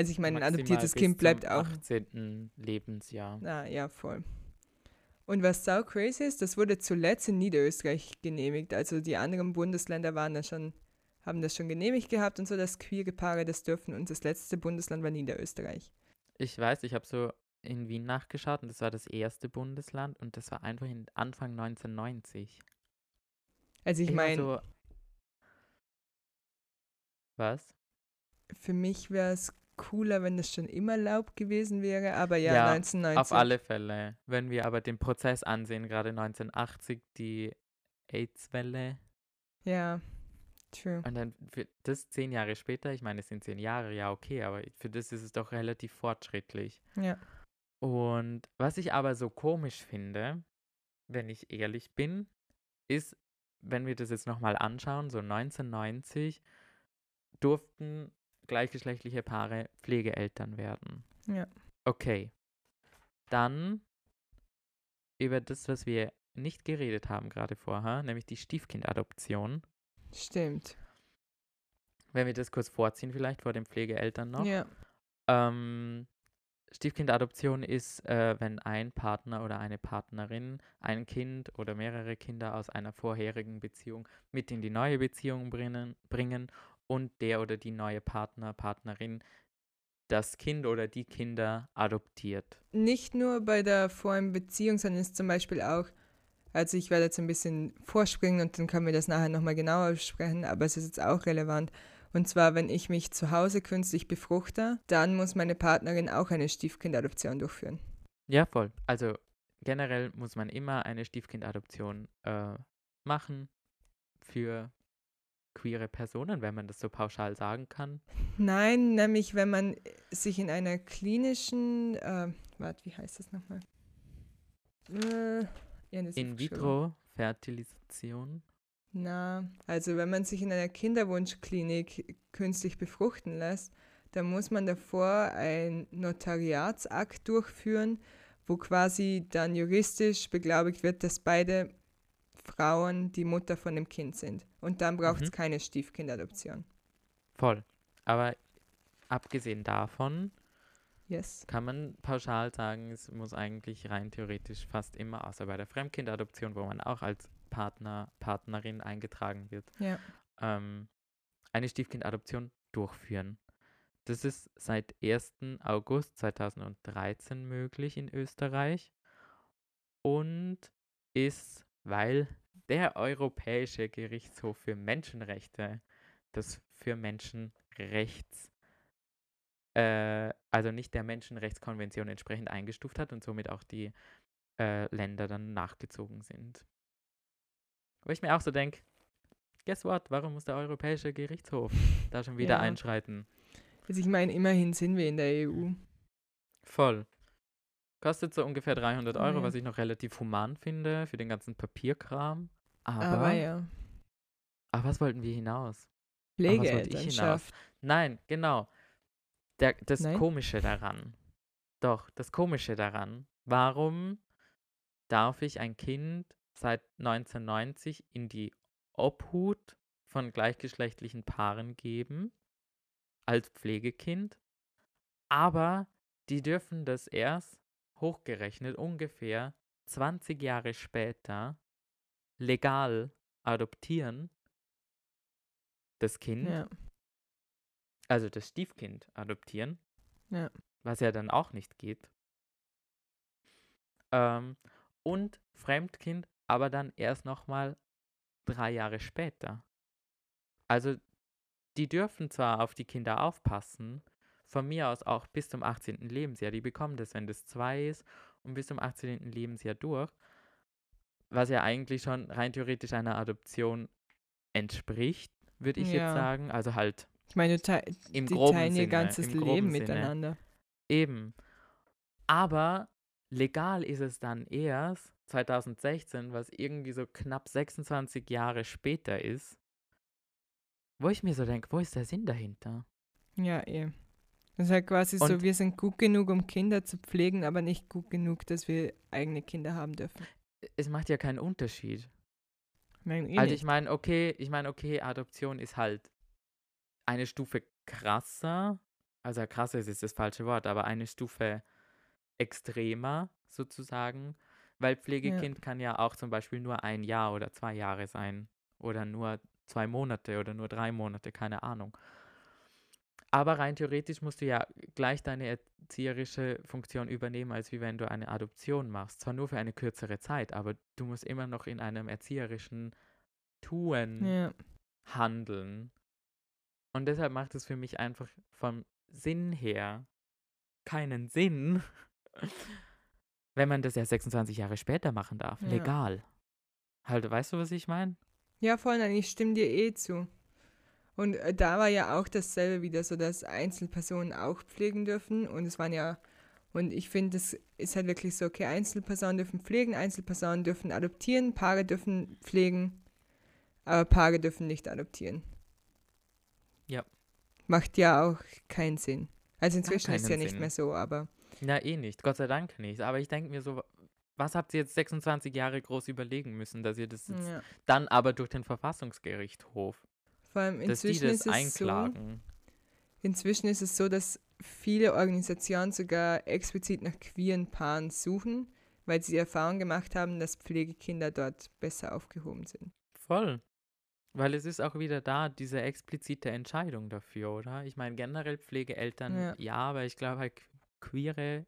S1: also ich meine, ein adoptiertes Kind bleibt auch.
S2: 18. Lebensjahr.
S1: Ah, ja, voll. Und was sau crazy ist, das wurde zuletzt in Niederösterreich genehmigt. Also die anderen Bundesländer waren da schon, haben das schon genehmigt gehabt und so, dass queere Paare das dürfen. Und das letzte Bundesland war Niederösterreich.
S2: Ich weiß, ich habe so in Wien nachgeschaut und das war das erste Bundesland und das war einfach in Anfang 1990.
S1: Also ich meine. So
S2: was?
S1: Für mich wäre es cooler, wenn es schon immer erlaubt gewesen wäre, aber ja,
S2: ja
S1: 1990.
S2: Auf alle Fälle. Wenn wir aber den Prozess ansehen, gerade 1980, die AIDS-Welle.
S1: Ja, true.
S2: Und dann für das zehn Jahre später, ich meine, es sind zehn Jahre, ja, okay, aber für das ist es doch relativ fortschrittlich.
S1: Ja.
S2: Und was ich aber so komisch finde, wenn ich ehrlich bin, ist, wenn wir das jetzt nochmal anschauen, so 1990 durften gleichgeschlechtliche Paare Pflegeeltern werden.
S1: Ja.
S2: Okay. Dann über das, was wir nicht geredet haben gerade vorher, nämlich die Stiefkindadoption.
S1: Stimmt.
S2: Wenn wir das kurz vorziehen, vielleicht vor den Pflegeeltern noch.
S1: Ja.
S2: Ähm, Stiefkindadoption ist, äh, wenn ein Partner oder eine Partnerin ein Kind oder mehrere Kinder aus einer vorherigen Beziehung mit in die neue Beziehung bringen, bringen und der oder die neue Partner, Partnerin das Kind oder die Kinder adoptiert.
S1: Nicht nur bei der vorigen Beziehung, sondern ist zum Beispiel auch, also ich werde jetzt ein bisschen vorspringen und dann können wir das nachher nochmal genauer besprechen, aber es ist jetzt auch relevant, Und zwar, wenn ich mich zu Hause künstlich befruchte, dann muss meine Partnerin auch eine Stiefkindadoption durchführen.
S2: Ja, voll. Also generell muss man immer eine Stiefkindadoption äh, machen für queere Personen, wenn man das so pauschal sagen kann.
S1: Nein, nämlich wenn man sich in einer klinischen, äh, warte, wie heißt das nochmal? Äh,
S2: in vitro Fertilisation.
S1: Na, also wenn man sich in einer Kinderwunschklinik künstlich befruchten lässt, dann muss man davor ein Notariatsakt durchführen, wo quasi dann juristisch beglaubigt wird, dass beide Frauen die Mutter von dem Kind sind. Und dann braucht es mhm. keine Stiefkindadoption.
S2: Voll. Aber abgesehen davon
S1: yes.
S2: kann man pauschal sagen, es muss eigentlich rein theoretisch fast immer, außer bei der Fremdkindadoption, wo man auch als Partner, Partnerin eingetragen wird,
S1: ja.
S2: ähm, eine Stiefkindadoption durchführen. Das ist seit 1. August 2013 möglich in Österreich und ist, weil der Europäische Gerichtshof für Menschenrechte das für Menschenrechts, äh, also nicht der Menschenrechtskonvention entsprechend eingestuft hat und somit auch die äh, Länder dann nachgezogen sind. Wo ich mir auch so denke, guess what, warum muss der Europäische Gerichtshof da schon wieder ja. einschreiten?
S1: Also ich meine, immerhin sind wir in der EU.
S2: Voll. Kostet so ungefähr 300 Euro, ja. was ich noch relativ human finde für den ganzen Papierkram. Aber,
S1: aber ja.
S2: Aber was wollten wir hinaus?
S1: Pflegeelternschaft.
S2: Nein, genau. Der, das Nein? Komische daran. Doch, das Komische daran. Warum darf ich ein Kind seit 1990 in die Obhut von gleichgeschlechtlichen Paaren geben, als Pflegekind, aber die dürfen das erst hochgerechnet ungefähr 20 Jahre später legal adoptieren, das Kind,
S1: ja.
S2: also das Stiefkind adoptieren,
S1: ja.
S2: was ja dann auch nicht geht. Ähm, und Fremdkind aber dann erst nochmal drei Jahre später. Also die dürfen zwar auf die Kinder aufpassen, von mir aus auch bis zum 18. Lebensjahr. Die bekommen das, wenn das zwei ist und bis zum 18. Lebensjahr durch, was ja eigentlich schon rein theoretisch einer Adoption entspricht, würde ich ja. jetzt sagen. Also halt.
S1: Ich meine, im die groben teilen ihr ganzes Leben miteinander.
S2: Eben. Aber legal ist es dann erst, 2016, was irgendwie so knapp 26 Jahre später ist, wo ich mir so denke, wo ist der Sinn dahinter?
S1: Ja, eh. Das ist halt quasi Und so, wir sind gut genug, um Kinder zu pflegen, aber nicht gut genug, dass wir eigene Kinder haben dürfen.
S2: Es macht ja keinen Unterschied.
S1: Mein,
S2: eh also ich meine, okay, ich meine, okay, Adoption ist halt eine Stufe krasser, also krasser ist jetzt das falsche Wort, aber eine Stufe extremer sozusagen weil Pflegekind ja. kann ja auch zum Beispiel nur ein Jahr oder zwei Jahre sein. Oder nur zwei Monate oder nur drei Monate, keine Ahnung. Aber rein theoretisch musst du ja gleich deine erzieherische Funktion übernehmen, als wie wenn du eine Adoption machst. Zwar nur für eine kürzere Zeit, aber du musst immer noch in einem erzieherischen Tun
S1: ja.
S2: handeln. Und deshalb macht es für mich einfach vom Sinn her keinen Sinn, wenn man das ja 26 Jahre später machen darf. Ja. Legal. Halt, weißt du, was ich meine?
S1: Ja, voll, nein, ich stimme dir eh zu. Und äh, da war ja auch dasselbe wieder so, dass Einzelpersonen auch pflegen dürfen. Und es waren ja, und ich finde, es ist halt wirklich so, okay, Einzelpersonen dürfen pflegen, Einzelpersonen dürfen adoptieren, Paare dürfen pflegen, aber Paare dürfen nicht adoptieren.
S2: Ja.
S1: Macht ja auch keinen Sinn. Also inzwischen ist es ja nicht Sinn. mehr so, aber
S2: na, eh nicht. Gott sei Dank nicht. Aber ich denke mir so, was habt ihr jetzt 26 Jahre groß überlegen müssen, dass ihr das ja. dann aber durch den Verfassungsgerichtshof,
S1: Vor allem inzwischen dass die das ist einklagen. So, inzwischen ist es so, dass viele Organisationen sogar explizit nach queeren Paaren suchen, weil sie die Erfahrung gemacht haben, dass Pflegekinder dort besser aufgehoben sind.
S2: Voll. Weil es ist auch wieder da, diese explizite Entscheidung dafür, oder? Ich meine, generell Pflegeeltern, ja, ja aber ich glaube halt, queere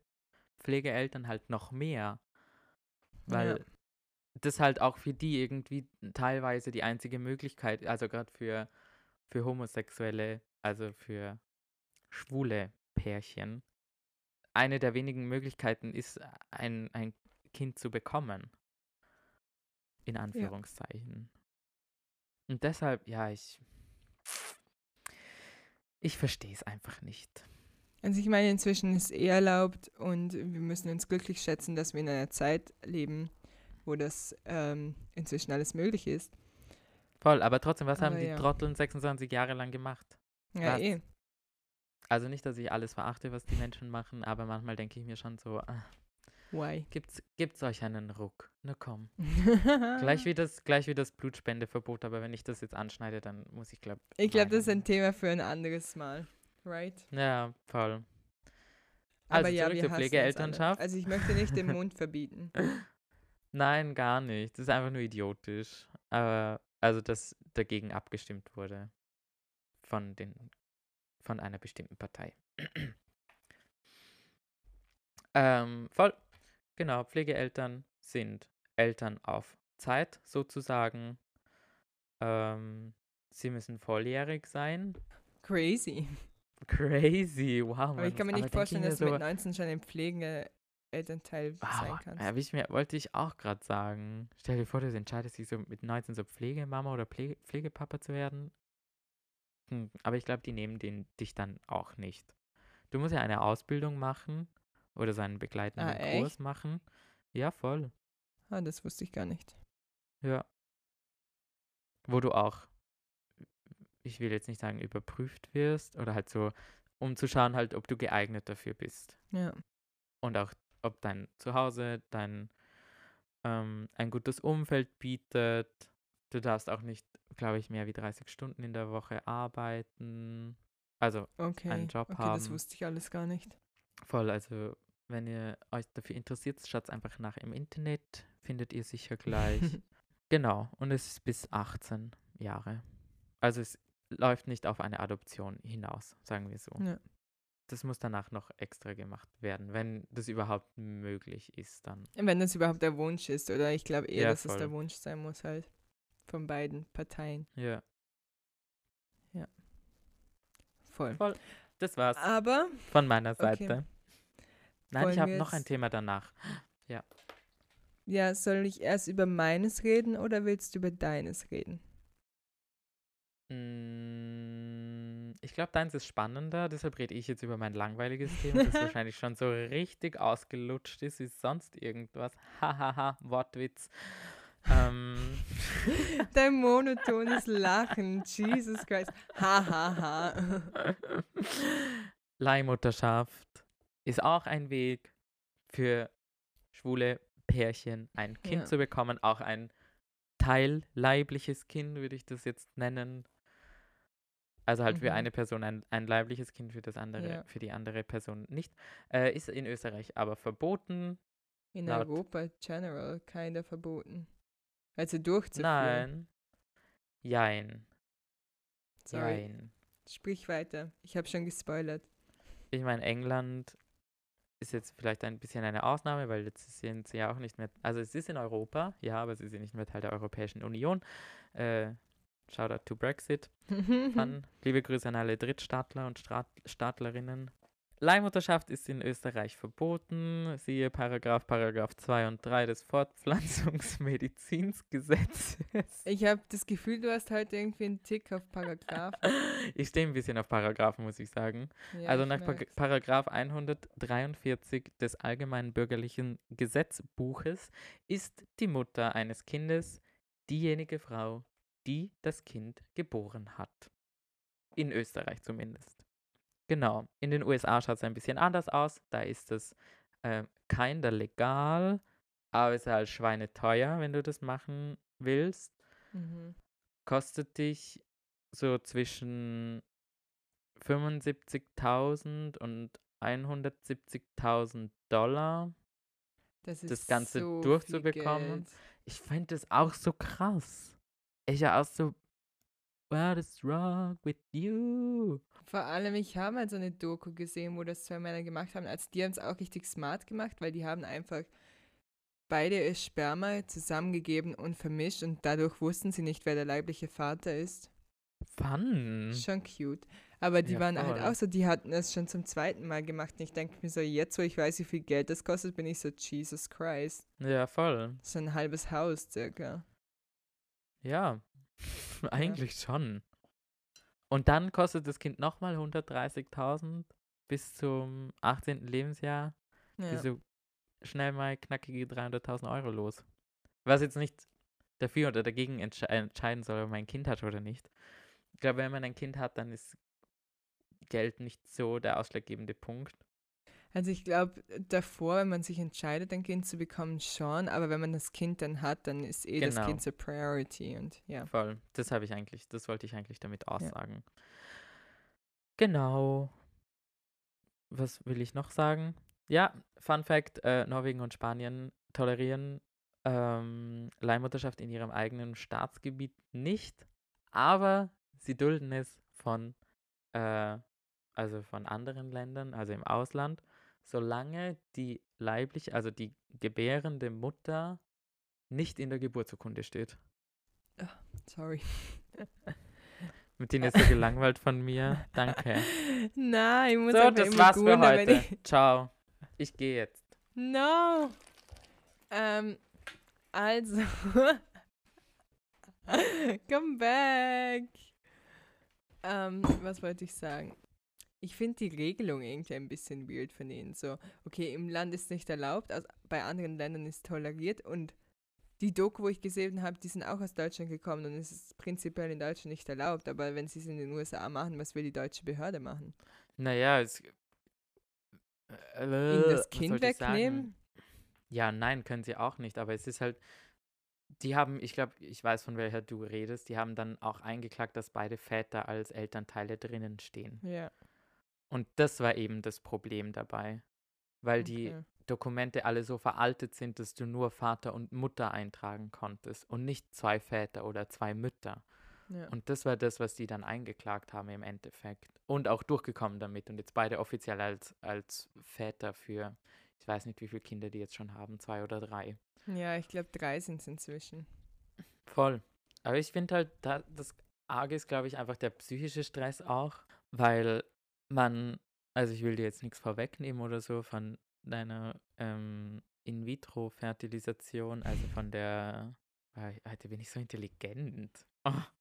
S2: Pflegeeltern halt noch mehr. Weil ja. Das halt auch für die irgendwie teilweise die einzige Möglichkeit, also gerade für, für homosexuelle, also für schwule Pärchen, eine der wenigen Möglichkeiten ist, ein, ein Kind zu bekommen. In Anführungszeichen. Ja. Und deshalb, ja, ich. Ich verstehe es einfach nicht.
S1: Also ich meine, inzwischen ist es eh erlaubt und wir müssen uns glücklich schätzen, dass wir in einer Zeit leben, wo das ähm, inzwischen alles möglich ist.
S2: Voll, aber trotzdem, was aber haben die ja. Trotteln 26 Jahre lang gemacht?
S1: Ja,
S2: was?
S1: eh.
S2: Also nicht, dass ich alles verachte, was die Menschen machen, aber manchmal denke ich mir schon so, ah,
S1: Why?
S2: Gibt's, gibt's euch einen Ruck? Na komm. gleich, wie das, gleich wie das Blutspendeverbot, aber wenn ich das jetzt anschneide, dann muss ich glaube.
S1: Ich glaube, das ist ein Thema für ein anderes Mal. Right?
S2: Ja, voll. Also aber ja, zurück zur Pflegeelternschaft.
S1: Also ich möchte nicht den Mund verbieten.
S2: Nein, gar nicht. Das ist einfach nur idiotisch. Aber also, dass dagegen abgestimmt wurde von den von einer bestimmten Partei. Ähm, voll. Genau, Pflegeeltern sind Eltern auf Zeit sozusagen. Ähm, sie müssen volljährig sein.
S1: Crazy.
S2: Crazy, wow.
S1: Aber ich kann mir nicht vorstellen, dass du so mit 19 schon ein Pflegeelternteil wow, sein kannst.
S2: Ja, ich mir, wollte ich auch gerade sagen. Stell dir vor, du entscheidest dich so mit 19 so Pflegemama oder Pflege, Pflegepapa zu werden. Hm, aber ich glaube, die nehmen den, dich dann auch nicht. Du musst ja eine Ausbildung machen oder seinen begleitenden ah, Kurs machen. Ja, voll.
S1: Ah, das wusste ich gar nicht.
S2: Ja. Wo du auch, ich will jetzt nicht sagen, überprüft wirst oder halt so, um zu schauen halt, ob du geeignet dafür bist.
S1: Ja.
S2: Und auch, ob dein Zuhause, dein ähm, ein gutes Umfeld bietet. Du darfst auch nicht, glaube ich, mehr wie 30 Stunden in der Woche arbeiten. Also
S1: okay.
S2: einen Job
S1: okay,
S2: haben.
S1: Das wusste ich alles gar nicht.
S2: Voll, also wenn ihr euch dafür interessiert, schaut einfach nach im Internet, findet ihr sicher gleich. genau, und es ist bis 18 Jahre. Also es läuft nicht auf eine Adoption hinaus, sagen wir so.
S1: Ja.
S2: Das muss danach noch extra gemacht werden, wenn das überhaupt möglich ist dann.
S1: Wenn das überhaupt der Wunsch ist, oder ich glaube eher, ja, dass voll. es der Wunsch sein muss halt. Von beiden Parteien.
S2: Ja.
S1: Ja. Voll.
S2: Voll. Das war's.
S1: Aber.
S2: Von meiner Seite. Okay. Nein, ich habe noch ein Thema danach. Ja.
S1: Ja, soll ich erst über meines reden oder willst du über deines reden?
S2: Mm, ich glaube, deins ist spannender, deshalb rede ich jetzt über mein langweiliges Thema, das wahrscheinlich schon so richtig ausgelutscht ist wie sonst irgendwas. Hahaha, Wortwitz. Ähm.
S1: Dein monotones Lachen, Jesus Christ. Hahaha.
S2: Leihmutterschaft ist auch ein Weg für schwule Pärchen, ein Kind ja. zu bekommen, auch ein teilleibliches Kind, würde ich das jetzt nennen. Also halt mhm. für eine Person ein, ein leibliches Kind, für das andere, ja. für die andere Person nicht. Äh, ist in Österreich aber verboten.
S1: In Europa general keiner verboten. Also durchzuführen.
S2: Nein. Jein.
S1: Sorry. Jein. Sprich weiter. Ich habe schon gespoilert.
S2: Ich meine, England ist jetzt vielleicht ein bisschen eine Ausnahme, weil jetzt sind sie ja auch nicht mehr, also es ist in Europa, ja, aber sie sind nicht mehr Teil der Europäischen Union. Äh, Shoutout to Brexit. Fun. Liebe Grüße an alle Drittstaatler und Staat Staatlerinnen. Leihmutterschaft ist in Österreich verboten. Siehe Paragraph, Paragraph 2 und 3 des Fortpflanzungsmedizinsgesetzes.
S1: Ich habe das Gefühl, du hast heute irgendwie einen Tick auf Paragraph.
S2: ich stehe ein bisschen auf Paragraphen, muss ich sagen. Ja, also nach pa Paragraph 143 des Allgemeinen Bürgerlichen Gesetzbuches ist die Mutter eines Kindes diejenige Frau, die das Kind geboren hat. In Österreich zumindest. Genau. In den USA schaut es ein bisschen anders aus. Da ist es äh, kinder legal, aber es ist halt schweineteuer, wenn du das machen willst. Mhm. Kostet dich so zwischen 75.000 und 170.000 Dollar,
S1: das,
S2: das Ganze
S1: so
S2: durchzubekommen. Ich finde das auch so krass. Ich ja auch so, what is wrong with you?
S1: Vor allem, ich habe mal so eine Doku gesehen, wo das zwei Männer gemacht haben. Also die haben es auch richtig smart gemacht, weil die haben einfach beide ihr Sperma zusammengegeben und vermischt und dadurch wussten sie nicht, wer der leibliche Vater ist.
S2: Wann?
S1: Schon cute. Aber die
S2: Ja,
S1: waren halt
S2: voll.
S1: auch so, die hatten es schon zum zweiten Mal gemacht. Und ich denke mir so, jetzt, wo ich weiß, wie viel Geld das kostet, bin ich so, Jesus Christ.
S2: Ja, voll.
S1: Ist ein halbes Haus circa.
S2: Ja, eigentlich schon. Und dann kostet das Kind nochmal 130.000 bis zum 18. Lebensjahr.
S1: Ja.
S2: Du schnell mal knackige 300.000 Euro los. Was jetzt nicht dafür oder dagegen entsche entscheiden soll, ob man ein Kind hat oder nicht. Ich glaube, wenn man ein Kind hat, dann ist Geld nicht so der ausschlaggebende Punkt.
S1: Also ich glaube, davor, wenn man sich entscheidet, ein Kind zu bekommen, schon. Aber wenn man das Kind dann hat, dann ist eh das
S2: Genau.
S1: Kind so Priority. Und ja.
S2: Voll. Das habe ich eigentlich, das wollte ich eigentlich damit aussagen. Genau. Was will ich noch sagen? Ja, Fun Fact: äh, Norwegen und Spanien tolerieren ähm, Leihmutterschaft in ihrem eigenen Staatsgebiet nicht, aber sie dulden es von, äh, also von anderen Ländern, also im Ausland, solange die leibliche, also die gebärende Mutter nicht in der Geburtsurkunde steht.
S1: Sorry.
S2: Martina ist so gelangweilt von mir. Danke.
S1: Nein, ich muss
S2: So,
S1: einfach
S2: das war's für heute.
S1: ich-
S2: Ciao. Ich gehe jetzt.
S1: No. Ähm, also. Come back. Ähm, was wollte ich sagen? Ich finde die Regelung irgendwie ein bisschen weird von ihnen. So, okay, im Land ist nicht erlaubt, also bei anderen Ländern ist toleriert und die Doku, wo ich gesehen habe, die sind auch aus Deutschland gekommen und es ist prinzipiell in Deutschland nicht erlaubt, aber wenn sie es in den USA machen, was will die deutsche Behörde machen?
S2: Naja, es. Äh,
S1: Ihnen
S2: was
S1: das Kind wegnehmen?
S2: Ja, nein, können sie auch nicht, aber es ist halt. Die haben, ich glaube, ich weiß, von welcher du redest, die haben dann auch eingeklagt, dass beide Väter als Elternteile drinnen stehen.
S1: Ja.
S2: Und das war eben das Problem dabei. Weil die
S1: okay.
S2: Dokumente alle so veraltet sind, dass du nur Vater und Mutter eintragen konntest und nicht zwei Väter oder zwei Mütter.
S1: Ja.
S2: Und das war das, was die dann eingeklagt haben im Endeffekt. Und auch durchgekommen damit. Und jetzt beide offiziell als, als Väter für, ich weiß nicht, wie viele Kinder die jetzt schon haben, zwei oder drei.
S1: Ja, ich glaube, drei sind es inzwischen.
S2: Voll. Aber ich finde halt, da, das Arge ist, glaube ich, einfach der psychische Stress auch, weil man, also ich will dir jetzt nichts vorwegnehmen oder so von deiner ähm, In-vitro-Fertilisation, also von der, Ah, heute bin ich so intelligent.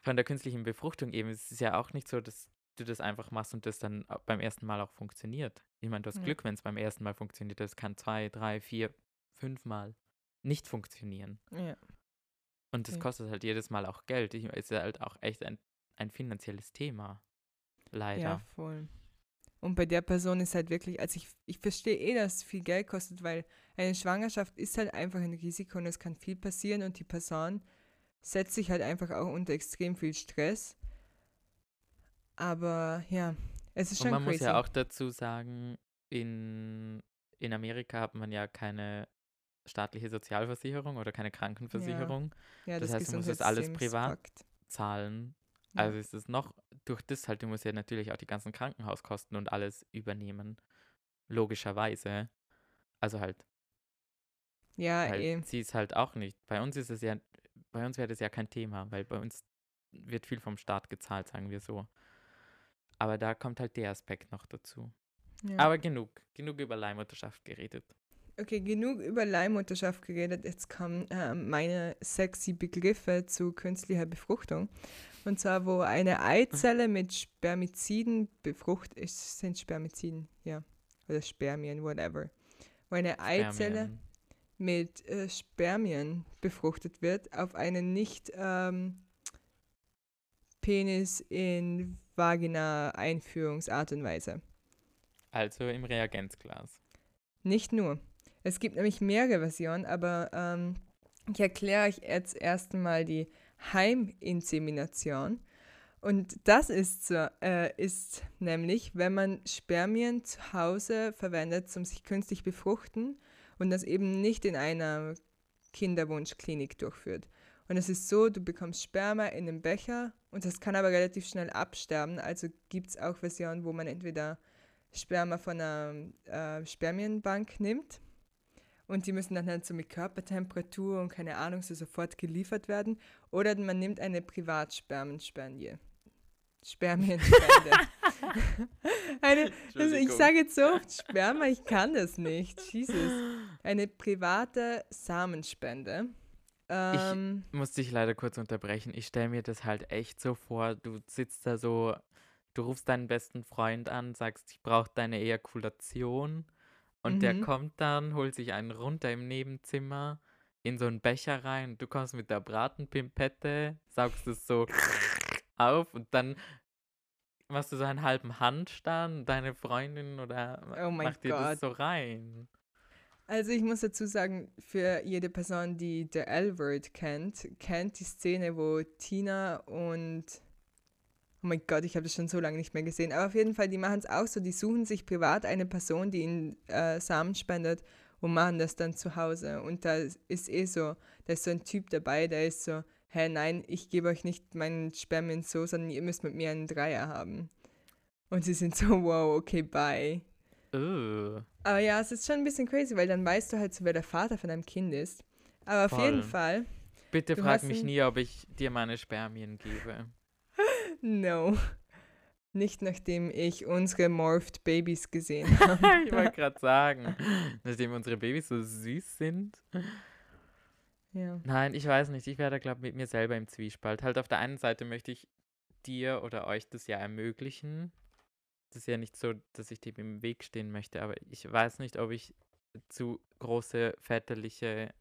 S2: Von der künstlichen Befruchtung eben. Es ist ja auch nicht so, dass du das einfach machst und das dann beim ersten Mal auch funktioniert. Ich meine, du hast
S1: Ja.
S2: Glück, wenn es beim ersten Mal funktioniert. Das kann zwei, drei, vier, fünf Mal nicht funktionieren.
S1: Ja.
S2: Und das
S1: Okay.
S2: kostet halt jedes Mal auch Geld. Ich, ist ja halt auch echt ein, ein finanzielles Thema. Leider.
S1: Ja, voll. Und bei der Person ist halt wirklich, also ich, ich verstehe eh, dass es viel Geld kostet, weil eine Schwangerschaft ist halt einfach ein Risiko und es kann viel passieren und die Person setzt sich halt einfach auch unter extrem viel Stress. Aber ja, es ist
S2: Und
S1: schon
S2: man
S1: crazy.
S2: muss ja auch dazu sagen, in, in Amerika hat man ja keine staatliche Sozialversicherung oder keine Krankenversicherung
S1: ja,
S2: das heißt, du musst das alles privat
S1: fucked.
S2: zahlen.
S1: Ja.
S2: Also ist es noch, durch das halt, du musst ja natürlich auch die ganzen Krankenhauskosten und alles übernehmen. Logischerweise. Also halt,
S1: Ja,
S2: weil
S1: eh.
S2: sie es halt auch nicht. Bei uns ist es ja, bei uns wäre das ja kein Thema, weil bei uns wird viel vom Staat gezahlt, sagen wir so. Aber da kommt halt der Aspekt noch dazu.
S1: Ja.
S2: Aber genug, genug über Leihmutterschaft geredet.
S1: Okay, genug über Leihmutterschaft geredet. Jetzt kommen ähm, meine sexy Begriffe zu künstlicher Befruchtung. Und zwar, wo eine Eizelle mit Spermiziden befruchtet ist, sind Spermiziden, ja. Oder Spermien, whatever. Wo eine Eizelle
S2: Spermien.
S1: mit äh, Spermien befruchtet wird auf eine nicht ähm, Penis in Vagina Einführungsart und Weise.
S2: Also im Reagenzglas.
S1: Nicht nur. Es gibt nämlich mehrere Versionen, aber ähm, ich erkläre euch jetzt erst einmal die Heiminsemination. Und das ist, so, äh, ist nämlich, wenn man Spermien zu Hause verwendet, um sich künstlich befruchten und das eben nicht in einer Kinderwunschklinik durchführt. Und es ist so, du bekommst Sperma in einem Becher und das kann aber relativ schnell absterben. Also gibt es auch Versionen, wo man entweder Sperma von einer äh, Spermienbank nimmt und die müssen dann halt so mit Körpertemperatur und keine Ahnung so sofort geliefert werden. Oder man nimmt eine Privatspermenspermie. Spermienspende. eine, also ich sage jetzt so oft Sperma, ich kann das nicht. Jesus. Eine private Samenspende.
S2: Ähm, ich muss dich leider kurz unterbrechen. Ich stelle mir das halt echt so vor, du sitzt da so, du rufst deinen besten Freund an, sagst, ich brauche deine Ejakulation und mhm. der kommt dann, holt sich einen runter im Nebenzimmer in so einen Becher rein. Du kommst mit der Bratenpimpette, saugst es so auf und dann machst du so einen halben Handstand, deine Freundin oder oh macht dir das so rein?
S1: Also ich muss dazu sagen, für jede Person, die The L-Word kennt, kennt die Szene, wo Tina und oh mein Gott, ich habe das schon so lange nicht mehr gesehen, aber auf jeden Fall, die machen es auch so, die suchen sich privat eine Person, die ihnen äh, Samen spendet und machen das dann zu Hause. Und da ist eh so, da ist so ein Typ dabei, der ist so, hä, nein, ich gebe euch nicht meinen Spermien so, sondern ihr müsst mit mir einen Dreier haben. Und sie sind so, wow, okay, bye. Uh. Aber ja, es ist schon ein bisschen crazy, weil dann weißt du halt so, wer der Vater von deinem Kind ist. Aber Voll. auf jeden Fall.
S2: Bitte frag mich nie, ob ich dir meine Spermien gebe.
S1: No. Nicht nachdem ich unsere Morphed Babys gesehen habe.
S2: ich wollte gerade sagen, nachdem unsere Babys so süß sind. Ja. Nein, ich weiß nicht. Ich werde, glaube ich, mit mir selber im Zwiespalt. Halt auf der einen Seite möchte ich dir oder euch das ja ermöglichen, das ist ja nicht so, dass ich dem im Weg stehen möchte, aber ich weiß nicht, ob ich zu große väterliche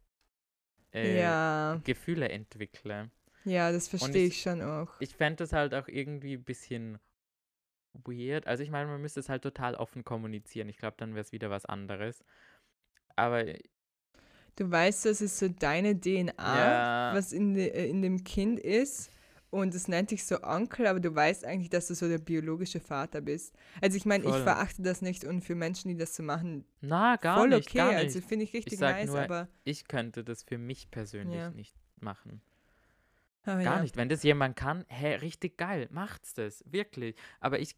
S2: äh, ja. Gefühle entwickle.
S1: Ja, das verstehe ich, ich, schon auch.
S2: Ich fände das halt auch irgendwie ein bisschen weird. Also ich meine, man müsste es halt total offen kommunizieren. Ich glaube, dann wäre es wieder was anderes. Aber
S1: du weißt, das ist so deine DNA, ja. was in, de, äh, in dem Kind ist und es nennt dich so Onkel, aber du weißt eigentlich, dass du so der biologische Vater bist. Also ich meine, ich verachte das nicht und für Menschen, die das so machen,
S2: na gar voll nicht, okay. Gar
S1: also finde ich richtig ich nice, nur, aber
S2: ich könnte das für mich persönlich ja. nicht machen. Aber gar ja. nicht. Wenn das jemand kann, hä, richtig geil, macht's das, wirklich. Aber ich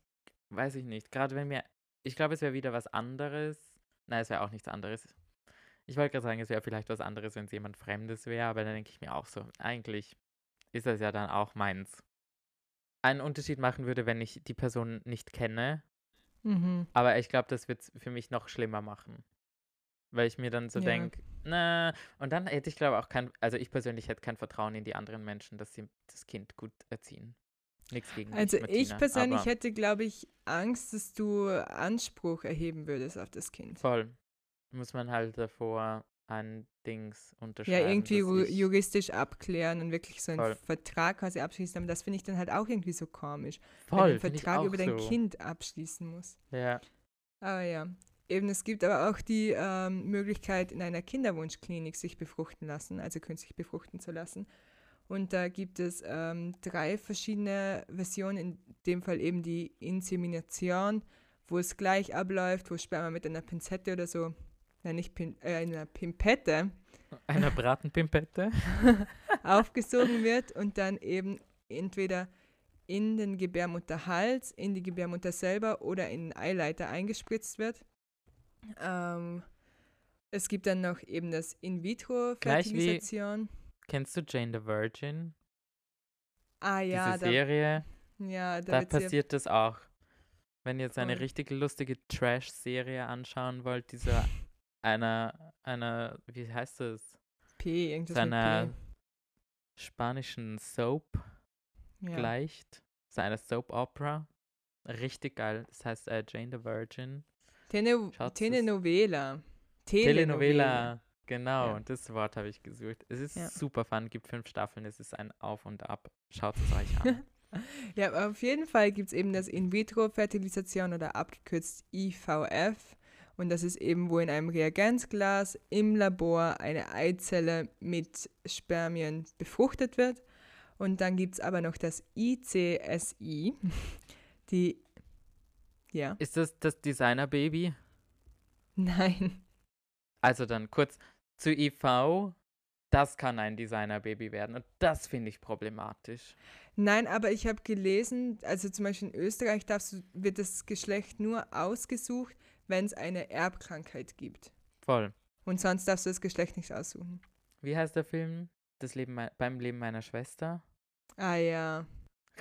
S2: weiß ich nicht. Gerade wenn mir, ich glaube, es wäre wieder was anderes. Nein, es wäre auch nichts anderes. Ich wollte gerade sagen, es wäre vielleicht was anderes, wenn es jemand Fremdes wäre, aber dann denke ich mir auch so, eigentlich ist das ja dann auch meins. Einen Unterschied machen würde, wenn ich die Person nicht kenne. Mhm. Aber ich glaube, das wird es für mich noch schlimmer machen. Weil ich mir dann so ja. denke, na, und dann hätte ich glaube auch kein, also ich persönlich hätte kein Vertrauen in die anderen Menschen, dass sie das Kind gut erziehen. Nichts gegen
S1: Also dich, ich persönlich hätte, glaube ich, Angst, dass du Anspruch erheben würdest auf das Kind.
S2: Voll. Muss man halt davor ein Dings unterschreiben.
S1: Ja, irgendwie juristisch abklären und wirklich so einen Voll. Vertrag quasi abschließen. Aber das finde ich dann halt auch irgendwie so komisch. Voll, wenn du einen Vertrag über dein so. Kind abschließen musst.
S2: Ja.
S1: Aber ja. Eben, es gibt aber auch die ähm, Möglichkeit, in einer Kinderwunschklinik sich befruchten lassen, also künstlich befruchten zu lassen. Und da gibt es ähm, drei verschiedene Versionen, in dem Fall eben die Insemination, wo es gleich abläuft, wo Sperma mit einer Pinzette oder so nein, nicht Pin, äh, einer Pimpette,
S2: einer Bratenpimpette,
S1: aufgesogen wird und dann eben entweder in den Gebärmutterhals, in die Gebärmutter selber oder in den Eileiter eingespritzt wird. Ähm, es gibt dann noch eben das In-vitro-Fertilisation.
S2: Kennst du Jane the Virgin?
S1: Ah ja.
S2: Diese Serie.
S1: Da, ja,
S2: da, da passiert das auch. Wenn ihr jetzt eine richtig lustige Trash-Serie anschauen wollt, dieser einer, einer, wie heißt das?
S1: P, irgendwas
S2: Seiner spanischen Soap ja. gleicht. Seine Soap Opera. Richtig geil. Das heißt äh, Jane the Virgin.
S1: Tene Telenovela.
S2: Telenovela. Telenovela. Genau, ja. das Wort habe ich gesucht. Es ist ja. super fun, gibt fünf Staffeln, es ist ein Auf und Ab. Schaut es euch an.
S1: ja, auf jeden Fall gibt es eben das In-vitro-Fertilisation oder abgekürzt IVF. Und das ist eben, wo in einem Reagenzglas im Labor eine Eizelle mit Spermien befruchtet wird. Und dann gibt es aber noch das ICSI, die, ja.
S2: Ist das das Designer-Baby?
S1: Nein.
S2: Also dann kurz zu IV. Das kann ein Designer-Baby werden und das finde ich problematisch.
S1: Nein, aber ich habe gelesen, also zum Beispiel in Österreich darfst, wird das Geschlecht nur ausgesucht, wenn es eine Erbkrankheit gibt.
S2: Voll.
S1: Und sonst darfst du das Geschlecht nicht aussuchen.
S2: Wie heißt der Film? Das Leben beim Leben meiner Schwester.
S1: Ah ja,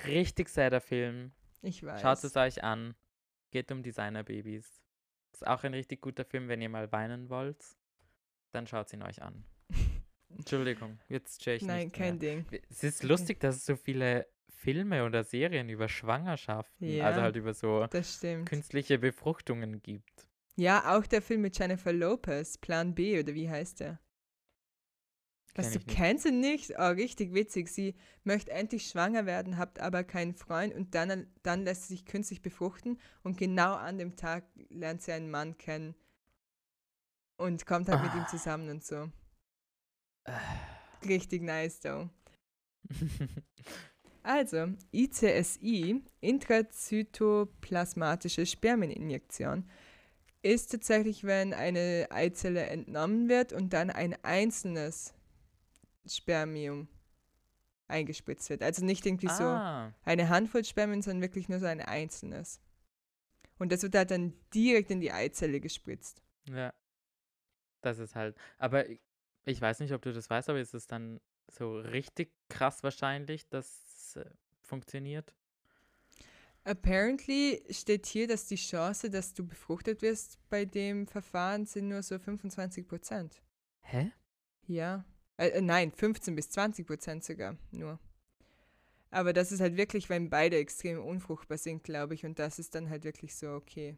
S2: Richtig sadder Film.
S1: ich weiß.
S2: Schaut es euch an. Geht um Designerbabys. Ist auch ein richtig guter Film, wenn ihr mal weinen wollt. Dann schaut ihn euch an. Entschuldigung, jetzt stehe ich
S1: Nein, kein
S2: mehr.
S1: Ding.
S2: Es ist lustig, dass es so viele Filme oder Serien über Schwangerschaften,
S1: Ja.
S2: also halt über so künstliche Befruchtungen gibt.
S1: Ja, auch der Film mit Jennifer Lopez, Plan B oder wie heißt der? Was,
S2: Kenn
S1: du kennst ihn nicht? Oh, richtig witzig. Sie möchte endlich schwanger werden, habt aber keinen Freund und dann, dann lässt sie sich künstlich befruchten und genau an dem Tag lernt sie einen Mann kennen und kommt halt mit ihm
S2: Ah.
S1: zusammen und so. Richtig nice, though. Also, ICSI, intrazytoplasmatische Spermieninjektion, ist tatsächlich, wenn eine Eizelle entnommen wird und dann ein einzelnes Spermium eingespritzt wird. Also nicht irgendwie so
S2: ah,
S1: eine Handvoll Spermien, sondern wirklich nur so ein einzelnes. Und das wird halt dann direkt in die Eizelle gespritzt.
S2: ja. Das ist halt. Aber ich, ich weiß nicht, ob du das weißt, aber ist es dann so richtig krass wahrscheinlich, dass es äh, funktioniert?
S1: Apparently steht hier, dass die Chance, dass du befruchtet wirst bei dem Verfahren sind nur so 25 Prozent.
S2: Hä?
S1: Ja. Äh, äh, nein, 15 bis 20 Prozent sogar nur. Aber das ist halt wirklich, wenn beide extrem unfruchtbar sind, glaube ich. Und das ist dann halt wirklich so okay.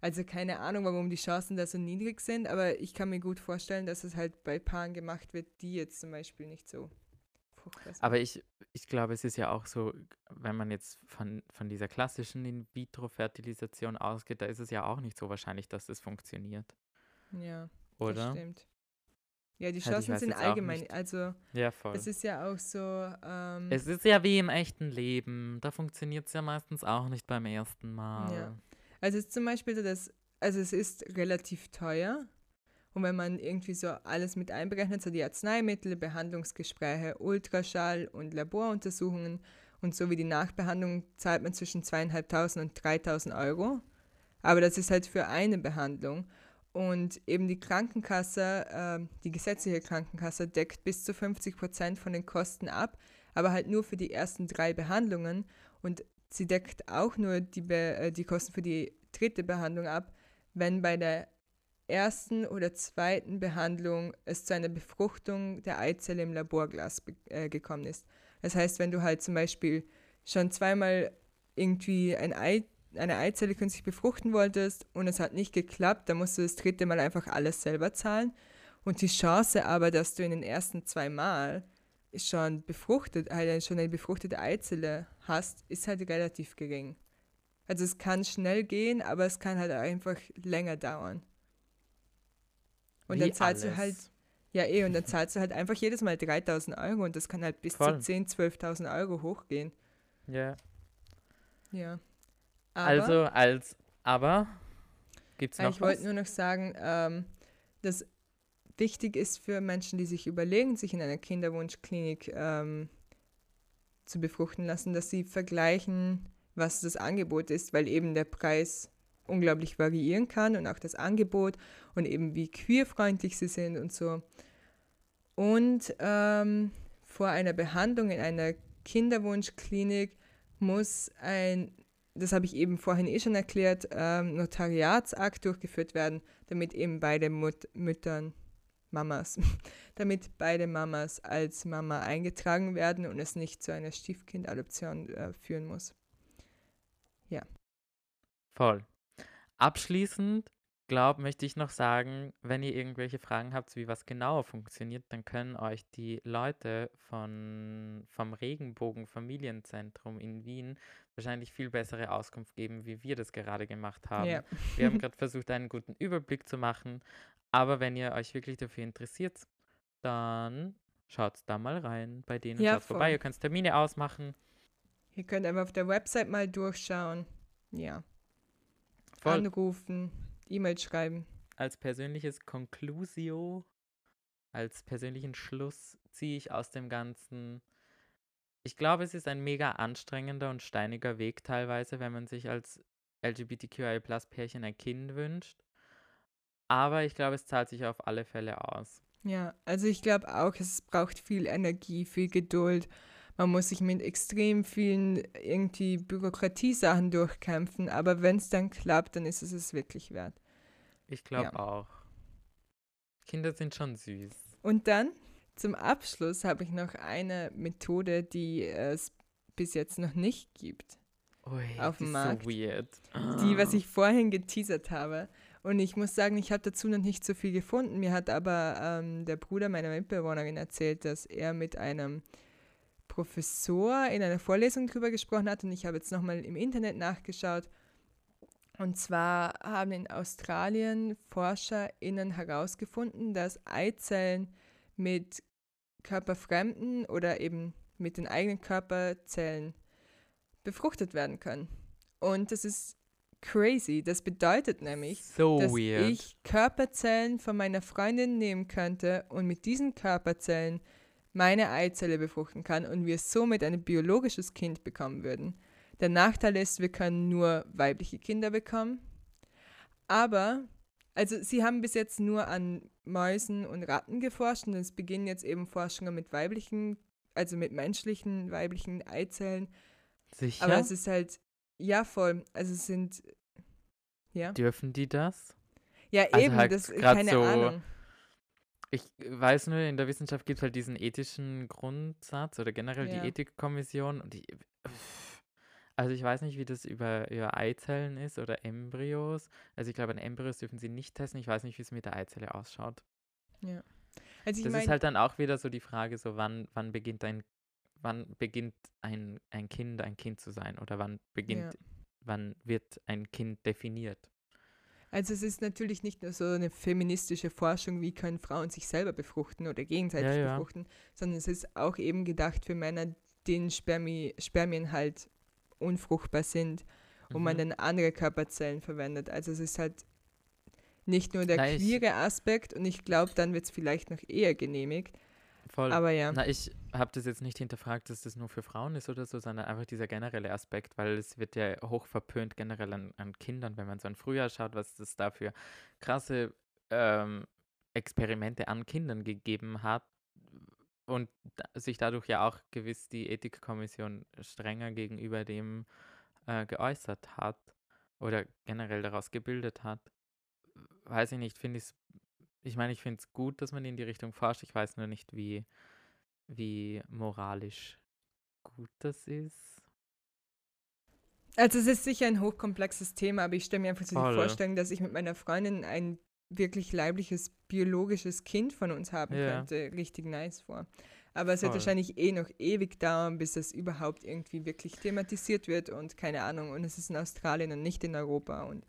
S1: Also keine Ahnung, warum die Chancen da so niedrig sind, aber ich kann mir gut vorstellen, dass es halt bei Paaren gemacht wird, die jetzt zum Beispiel nicht so fruchtbar sind.
S2: Aber ich, ich glaube, es ist ja auch so, wenn man jetzt von, von dieser klassischen In-vitro-Fertilisation ausgeht, da ist es ja auch nicht so wahrscheinlich, dass das funktioniert,
S1: ja, das
S2: oder?
S1: stimmt. Ja, die
S2: Halt,
S1: Chancen
S2: weiß
S1: sind allgemein, also
S2: Ja, voll.
S1: es ist ja auch so, ähm,
S2: Es ist ja wie im echten Leben. Da funktioniert es ja meistens auch nicht beim ersten Mal.
S1: Also es ist zum Beispiel so, dass, also es ist relativ teuer. Und wenn man irgendwie so alles mit einberechnet, so die Arzneimittel, Behandlungsgespräche, Ultraschall und Laboruntersuchungen und so wie die Nachbehandlung, zahlt man zwischen 2.500 und 3.000 Euro. Aber das ist halt für eine Behandlung. Und eben die Krankenkasse, ähm, die gesetzliche Krankenkasse deckt bis zu 50 Prozent von den Kosten ab, aber halt nur für die ersten drei Behandlungen. Und sie deckt auch nur die, Be äh, die Kosten für die dritte Behandlung ab, wenn bei der ersten oder zweiten Behandlung es zu einer Befruchtung der Eizelle im Laborglas äh, gekommen ist. Das heißt, wenn du halt zum Beispiel schon zweimal irgendwie ein Ei, eine Eizelle künstlich befruchten wolltest und es hat nicht geklappt, dann musst du das dritte Mal einfach alles selber zahlen. Und die Chance aber, dass du in den ersten zwei Mal schon befruchtet, halt schon eine befruchtete Eizelle hast, ist halt relativ gering. Also es kann schnell gehen, aber es kann halt einfach länger dauern. Und
S2: Wie
S1: dann zahlst du halt,
S2: alles.
S1: ja eh, und dann zahlst du halt einfach jedes Mal 3000 Euro und das kann halt bis
S2: Voll.
S1: zu 10.000, 12.000 Euro hochgehen.
S2: Ja.
S1: Ja. Aber,
S2: also, als. Aber. Gibt's
S1: äh,
S2: noch
S1: ich wollte nur noch sagen, ähm, dass wichtig ist für Menschen, die sich überlegen, sich in einer Kinderwunschklinik ähm, zu befruchten lassen, dass sie vergleichen, was das Angebot ist, weil eben der Preis unglaublich variieren kann und auch das Angebot und eben wie queerfreundlich sie sind und so. Und ähm, vor einer Behandlung in einer Kinderwunschklinik muss ein, das habe ich eben vorhin eh schon erklärt, ähm, Notariatsakt durchgeführt werden, damit eben beide Mut Müttern, Mamas, damit beide Mamas als Mama eingetragen werden und es nicht zu einer Stiefkindadoption äh, führen muss.
S2: Voll. Abschließend, glaub, möchte ich noch sagen, wenn ihr irgendwelche Fragen habt, wie was genauer funktioniert, dann können euch die Leute von, vom Regenbogen Familienzentrum in Wien wahrscheinlich viel bessere Auskunft geben, wie wir das gerade gemacht haben.
S1: Ja.
S2: Wir haben gerade versucht, einen guten Überblick zu machen, aber wenn ihr euch wirklich dafür interessiert, dann schaut da mal rein bei denen.
S1: Ja,
S2: schaut vorbei,
S1: voll.
S2: ihr könnt Termine ausmachen.
S1: Ihr könnt einfach auf der Website mal durchschauen. Ja.
S2: Voll.
S1: Anrufen, E-Mail schreiben.
S2: als persönliches Conclusio, als persönlichen Schluss ziehe ich aus dem Ganzen. Ich glaube, es ist ein mega anstrengender und steiniger Weg teilweise, wenn man sich als LGBTQI-Plus-Pärchen ein Kind wünscht. Aber ich glaube, es zahlt sich auf alle Fälle aus.
S1: Ja, also ich glaube auch, es braucht viel Energie, viel Geduld. Man muss sich mit extrem vielen irgendwie Bürokratiesachen durchkämpfen, aber wenn es dann klappt, dann ist es es wirklich wert.
S2: Ich glaube
S1: Ja.
S2: auch. Kinder sind schon süß.
S1: Und dann zum Abschluss habe ich noch eine Methode, die es bis jetzt noch nicht gibt.
S2: Ui,
S1: Auf dem Markt.
S2: so weird.
S1: Die, was ich vorhin geteasert habe. Und ich muss sagen, ich habe dazu noch nicht so viel gefunden. Mir hat aber ähm, der Bruder meiner Mitbewohnerin erzählt, dass er mit einem Professor in einer Vorlesung drüber gesprochen hat. Und ich habe jetzt nochmal im Internet nachgeschaut. Und zwar haben in Australien ForscherInnen herausgefunden, dass Eizellen mit körperfremden oder eben mit den eigenen Körperzellen befruchtet werden können. Und das ist crazy. Das bedeutet nämlich,
S2: so
S1: dass
S2: weird.
S1: ich Körperzellen von meiner Freundin nehmen könnte und mit diesen Körperzellen meine Eizelle befruchten kann und wir somit ein biologisches Kind bekommen würden. Der Nachteil ist, wir können nur weibliche Kinder bekommen. Aber, also sie haben bis jetzt nur an Mäusen und Ratten geforscht und es beginnen jetzt eben Forschungen mit weiblichen, also mit menschlichen weiblichen Eizellen.
S2: Sicher?
S1: Aber es ist halt, ja voll, also es sind, ja.
S2: Dürfen die das?
S1: Ja,
S2: Also
S1: eben,
S2: halt
S1: das
S2: grad
S1: keine
S2: so-
S1: Ahnung.
S2: Ich weiß nur, in der Wissenschaft gibt es halt diesen ethischen Grundsatz oder generell
S1: Ja.
S2: die Ethikkommission. Und ich, also ich weiß nicht, wie das über, über Eizellen ist oder Embryos. Also ich glaube, an Embryos dürfen sie nicht testen. Ich weiß nicht, wie es mit der Eizelle ausschaut.
S1: Also ich
S2: das ist halt dann auch wieder so die Frage, so wann, wann beginnt ein, wann beginnt ein, ein Kind ein Kind zu sein oder wann beginnt,
S1: Ja.
S2: wann wird ein Kind definiert.
S1: Also es ist natürlich nicht nur so eine feministische Forschung, wie können Frauen sich selber befruchten oder gegenseitig
S2: Ja, ja.
S1: befruchten, sondern es ist auch eben gedacht für Männer, denen Spermi Spermien halt unfruchtbar sind und man
S2: Mhm.
S1: dann andere Körperzellen verwendet. Also es ist halt nicht nur der
S2: Na, ich-
S1: queere Aspekt und ich glaube, dann wird es vielleicht noch eher genehmigt.
S2: Voll.
S1: Aber ja,
S2: Na, ich habe das jetzt nicht hinterfragt, dass das nur für Frauen ist oder so, sondern einfach dieser generelle Aspekt, weil es wird ja hoch verpönt generell an, an Kindern, wenn man so ein Frühjahr schaut, was es da für krasse ähm, Experimente an Kindern gegeben hat und sich dadurch ja auch gewiss die Ethikkommission strenger gegenüber dem äh, geäußert hat oder generell daraus gebildet hat. Weiß ich nicht, finde ich ich meine, ich finde es gut, dass man in die Richtung forscht. Ich weiß nur nicht, wie, wie moralisch gut das ist.
S1: Also es ist sicher ein hochkomplexes Thema, aber ich stelle mir einfach so die. Vorstellung, dass ich mit meiner Freundin ein wirklich leibliches, biologisches Kind von uns haben
S2: Ja.
S1: könnte, richtig nice vor. Aber es wird
S2: Voll.
S1: wahrscheinlich eh noch ewig dauern, bis das überhaupt irgendwie wirklich thematisiert wird und keine Ahnung. Und es ist in Australien und nicht in Europa und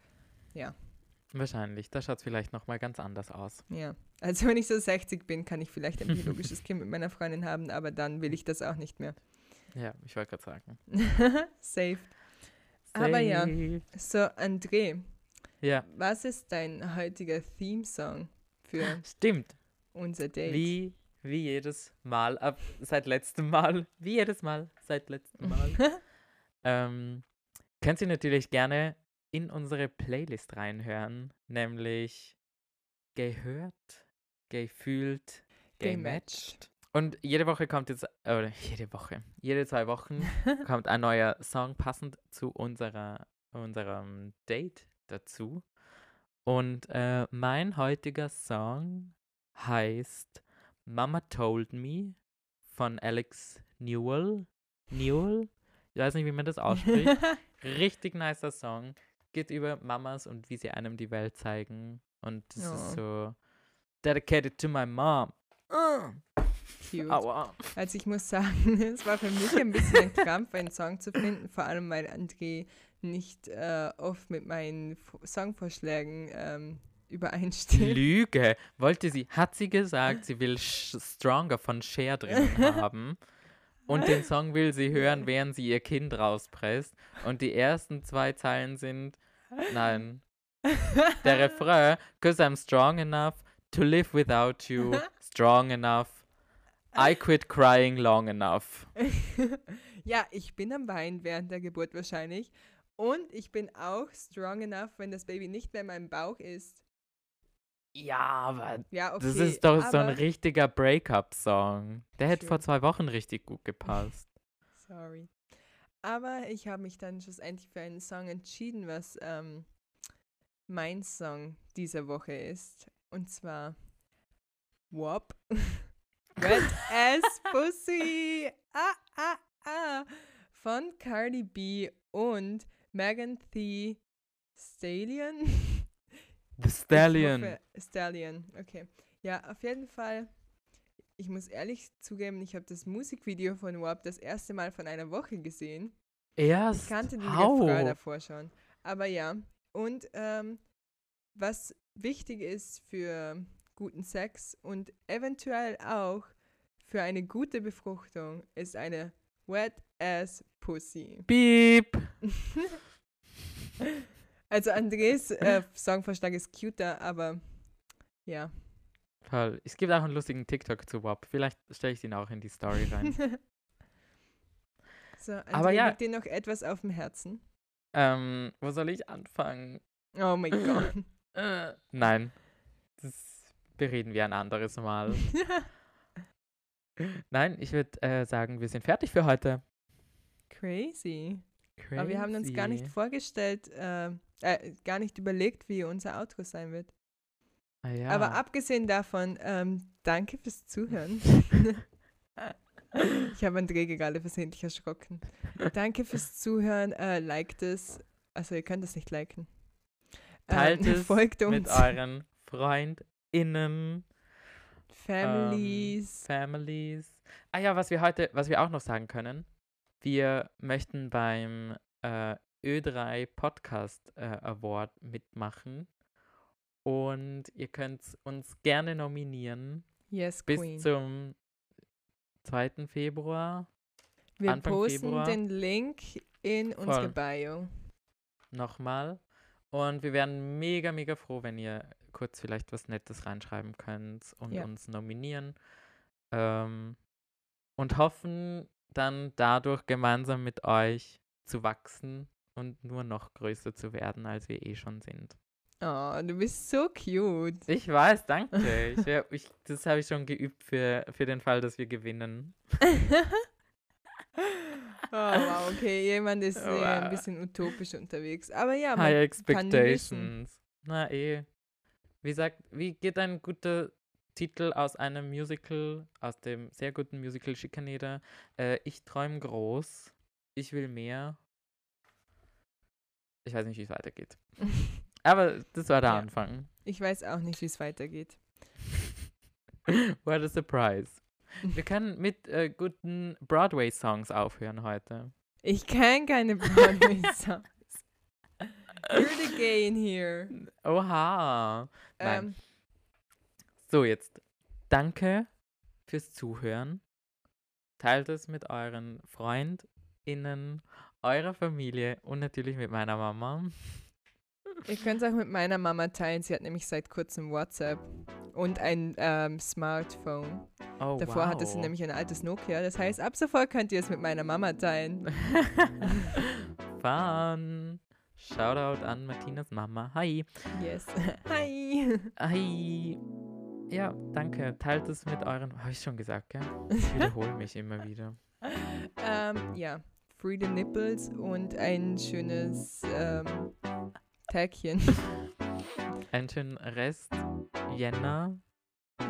S2: Wahrscheinlich. Da schaut es vielleicht nochmal ganz anders aus.
S1: ja. Also wenn ich so 60 bin, kann ich vielleicht ein biologisches Kind mit meiner Freundin haben, aber dann will ich das auch nicht mehr.
S2: Ja, ich wollte gerade sagen.
S1: Safe. Aber ja. So, André,
S2: Ja,
S1: was ist dein heutiger Theme-Song für
S2: stimmt.
S1: unser Date?
S2: Wie, wie jedes Mal, ab, seit letztem Mal, wie jedes Mal, seit letztem Mal. ähm, könnt ihr natürlich gerne in unsere Playlist reinhören, nämlich gehört, gefühlt, gematcht. Und jede Woche kommt jetzt, oder jede Woche, jede zwei Wochen kommt ein neuer Song passend zu unserer, unserem Date dazu. Und äh, mein heutiger Song heißt Mama Told Me von Alex Newell. Newell? Ich weiß nicht, wie man das ausspricht. Richtig nicer Song. Geht über Mamas und wie sie einem die Welt zeigen. Und das
S1: Ja.
S2: ist so dedicated to my mom.
S1: Cute.
S2: aua.
S1: Also ich muss sagen, es war für mich ein bisschen ein Krampf, einen Song zu finden, vor allem weil André nicht äh, oft mit meinen Songvorschlägen ähm, übereinstimmt.
S2: Lüge. Wollte sie, hat sie gesagt, sie will Stronger von Cher drin haben. Und den Song will sie hören, während sie ihr Kind rauspresst. Und die ersten zwei Zeilen sind, nein, der Refrain, cause I'm strong enough to live without you, strong enough, I quit crying long enough.
S1: ja, ich bin am Weinen während der Geburt wahrscheinlich. Und ich bin auch strong enough, wenn das Baby nicht mehr in meinem Bauch ist,
S2: Ja, aber
S1: Ja, okay.
S2: das ist doch so ein richtiger Breakup-Song. Der hätte vor zwei Wochen richtig gut gepasst.
S1: Sorry. Aber ich habe mich dann schlussendlich für einen Song entschieden, was ähm, mein Song dieser Woche ist. Und zwar WAP. Wet Ass Pussy. Ah, ah, ah. Von Cardi B und Megan Thee Stallion.
S2: The Stallion.
S1: hoffe, Stallion, okay. Ja, auf jeden Fall. Ich muss ehrlich zugeben, ich habe das Musikvideo von WAP das erste Mal von einer Woche gesehen. Ich
S2: Erst.
S1: kannte den
S2: How?
S1: Refrain davor schon. Aber ja. Und ähm, was wichtig ist für guten Sex und eventuell auch für eine gute Befruchtung, ist eine Wet Ass Pussy.
S2: Beep.
S1: Also Andres äh, Songvorschlag ist cuter, aber ja.
S2: Toll. Es gibt auch einen lustigen TikTok zu WAP. Vielleicht stelle ich den auch in die Story rein.
S1: so, André,
S2: Aber ja.
S1: liegt dir noch etwas auf dem Herzen?
S2: ähm, wo soll ich anfangen?
S1: Oh mein Gott.
S2: Äh, nein. Das bereden wir ein anderes Mal. Nein, ich würde äh, sagen, wir sind fertig für heute.
S1: Crazy. Aber wir haben uns gar nicht vorgestellt, äh, äh, gar nicht überlegt, wie unser Outro sein wird.
S2: Ah, ja.
S1: Aber abgesehen davon, ähm, danke fürs Zuhören. ich habe André gerade versehentlich erschrocken. Danke fürs Zuhören. Äh, liked es. Also ihr könnt es nicht liken.
S2: Teilt
S1: Ähm,
S2: es
S1: folgt uns.
S2: mit euren FreundInnen,
S1: Families.
S2: Ähm, Families. Ah ja, was wir heute, was wir auch noch sagen können, wir möchten beim äh, Ö3 Podcast äh, Award mitmachen und ihr könnt uns gerne nominieren
S1: yes,
S2: bis
S1: Queen.
S2: zum 2. Februar
S1: Wir
S2: Anfang
S1: posten
S2: Februar.
S1: den Link in unsere
S2: Voll.
S1: Bio.
S2: nochmal. Und wir wären mega, mega froh, wenn ihr kurz vielleicht was Nettes reinschreiben könnt und
S1: Ja.
S2: uns nominieren. Ähm, und hoffen dann dadurch gemeinsam mit euch zu wachsen und nur noch größer zu werden, als wir eh schon sind.
S1: Oh, du bist so cute.
S2: Ich weiß, danke. Ich, wär, ich, das habe ich schon geübt für, für den Fall, dass wir gewinnen.
S1: Oh, wow, okay, jemand ist äh, ein
S2: Wow.
S1: bisschen utopisch unterwegs. Aber ja, man,
S2: High Expectations. Na eh. Wie sagt, wie geht ein guter Titel aus einem Musical, aus dem sehr guten Musical Schikaneder? Äh, ich träume groß, ich will mehr. Ich weiß nicht, wie es weitergeht. Aber das war der
S1: Ja.
S2: Anfang.
S1: ich weiß auch nicht, wie es weitergeht.
S2: What a surprise. Wir können mit äh, guten Broadway-Songs aufhören heute.
S1: Ich kann keine Broadway-Songs. You're the gay in here.
S2: Oha. Nein.
S1: Ähm,
S2: So, jetzt danke fürs Zuhören. Teilt es mit euren FreundInnen, eurer Familie und natürlich mit meiner Mama.
S1: Ihr könnt es auch mit meiner Mama teilen. Sie hat nämlich seit kurzem WhatsApp und ein ähm, Smartphone.
S2: Oh,
S1: Davor
S2: wow.
S1: hatte sie nämlich ein altes Nokia. Das heißt, ab sofort könnt ihr es mit meiner Mama teilen.
S2: Fun. Shoutout an Martinas Mama. Hi.
S1: Yes. Hi.
S2: Hi. Ja, danke. Teilt es mit euren. Habe ich schon gesagt, gell? Ich wiederhole mich immer wieder.
S1: ähm, ja. Free the Nipples und ein schönes ähm, Tägchen.
S2: Einen schönen Rest. Jänner.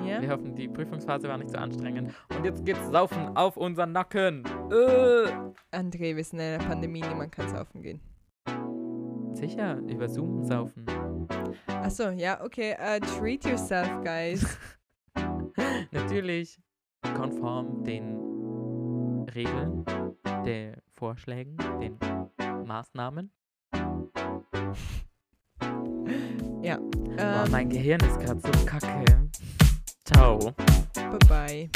S1: Ja?
S2: Wir hoffen, die Prüfungsphase war nicht so anstrengend. Und jetzt geht's saufen auf unseren Nacken. Äh.
S1: André, wir sind in einer Pandemie, niemand kann saufen gehen.
S2: Sicher, über Zoom saufen.
S1: Achso, ja, okay. Uh, treat yourself, guys.
S2: Natürlich konform den Regeln, den Vorschlägen, den Maßnahmen.
S1: ja.
S2: Boah,
S1: Ähm,
S2: mein Gehirn ist gerade so kacke. Ciao.
S1: bye bye.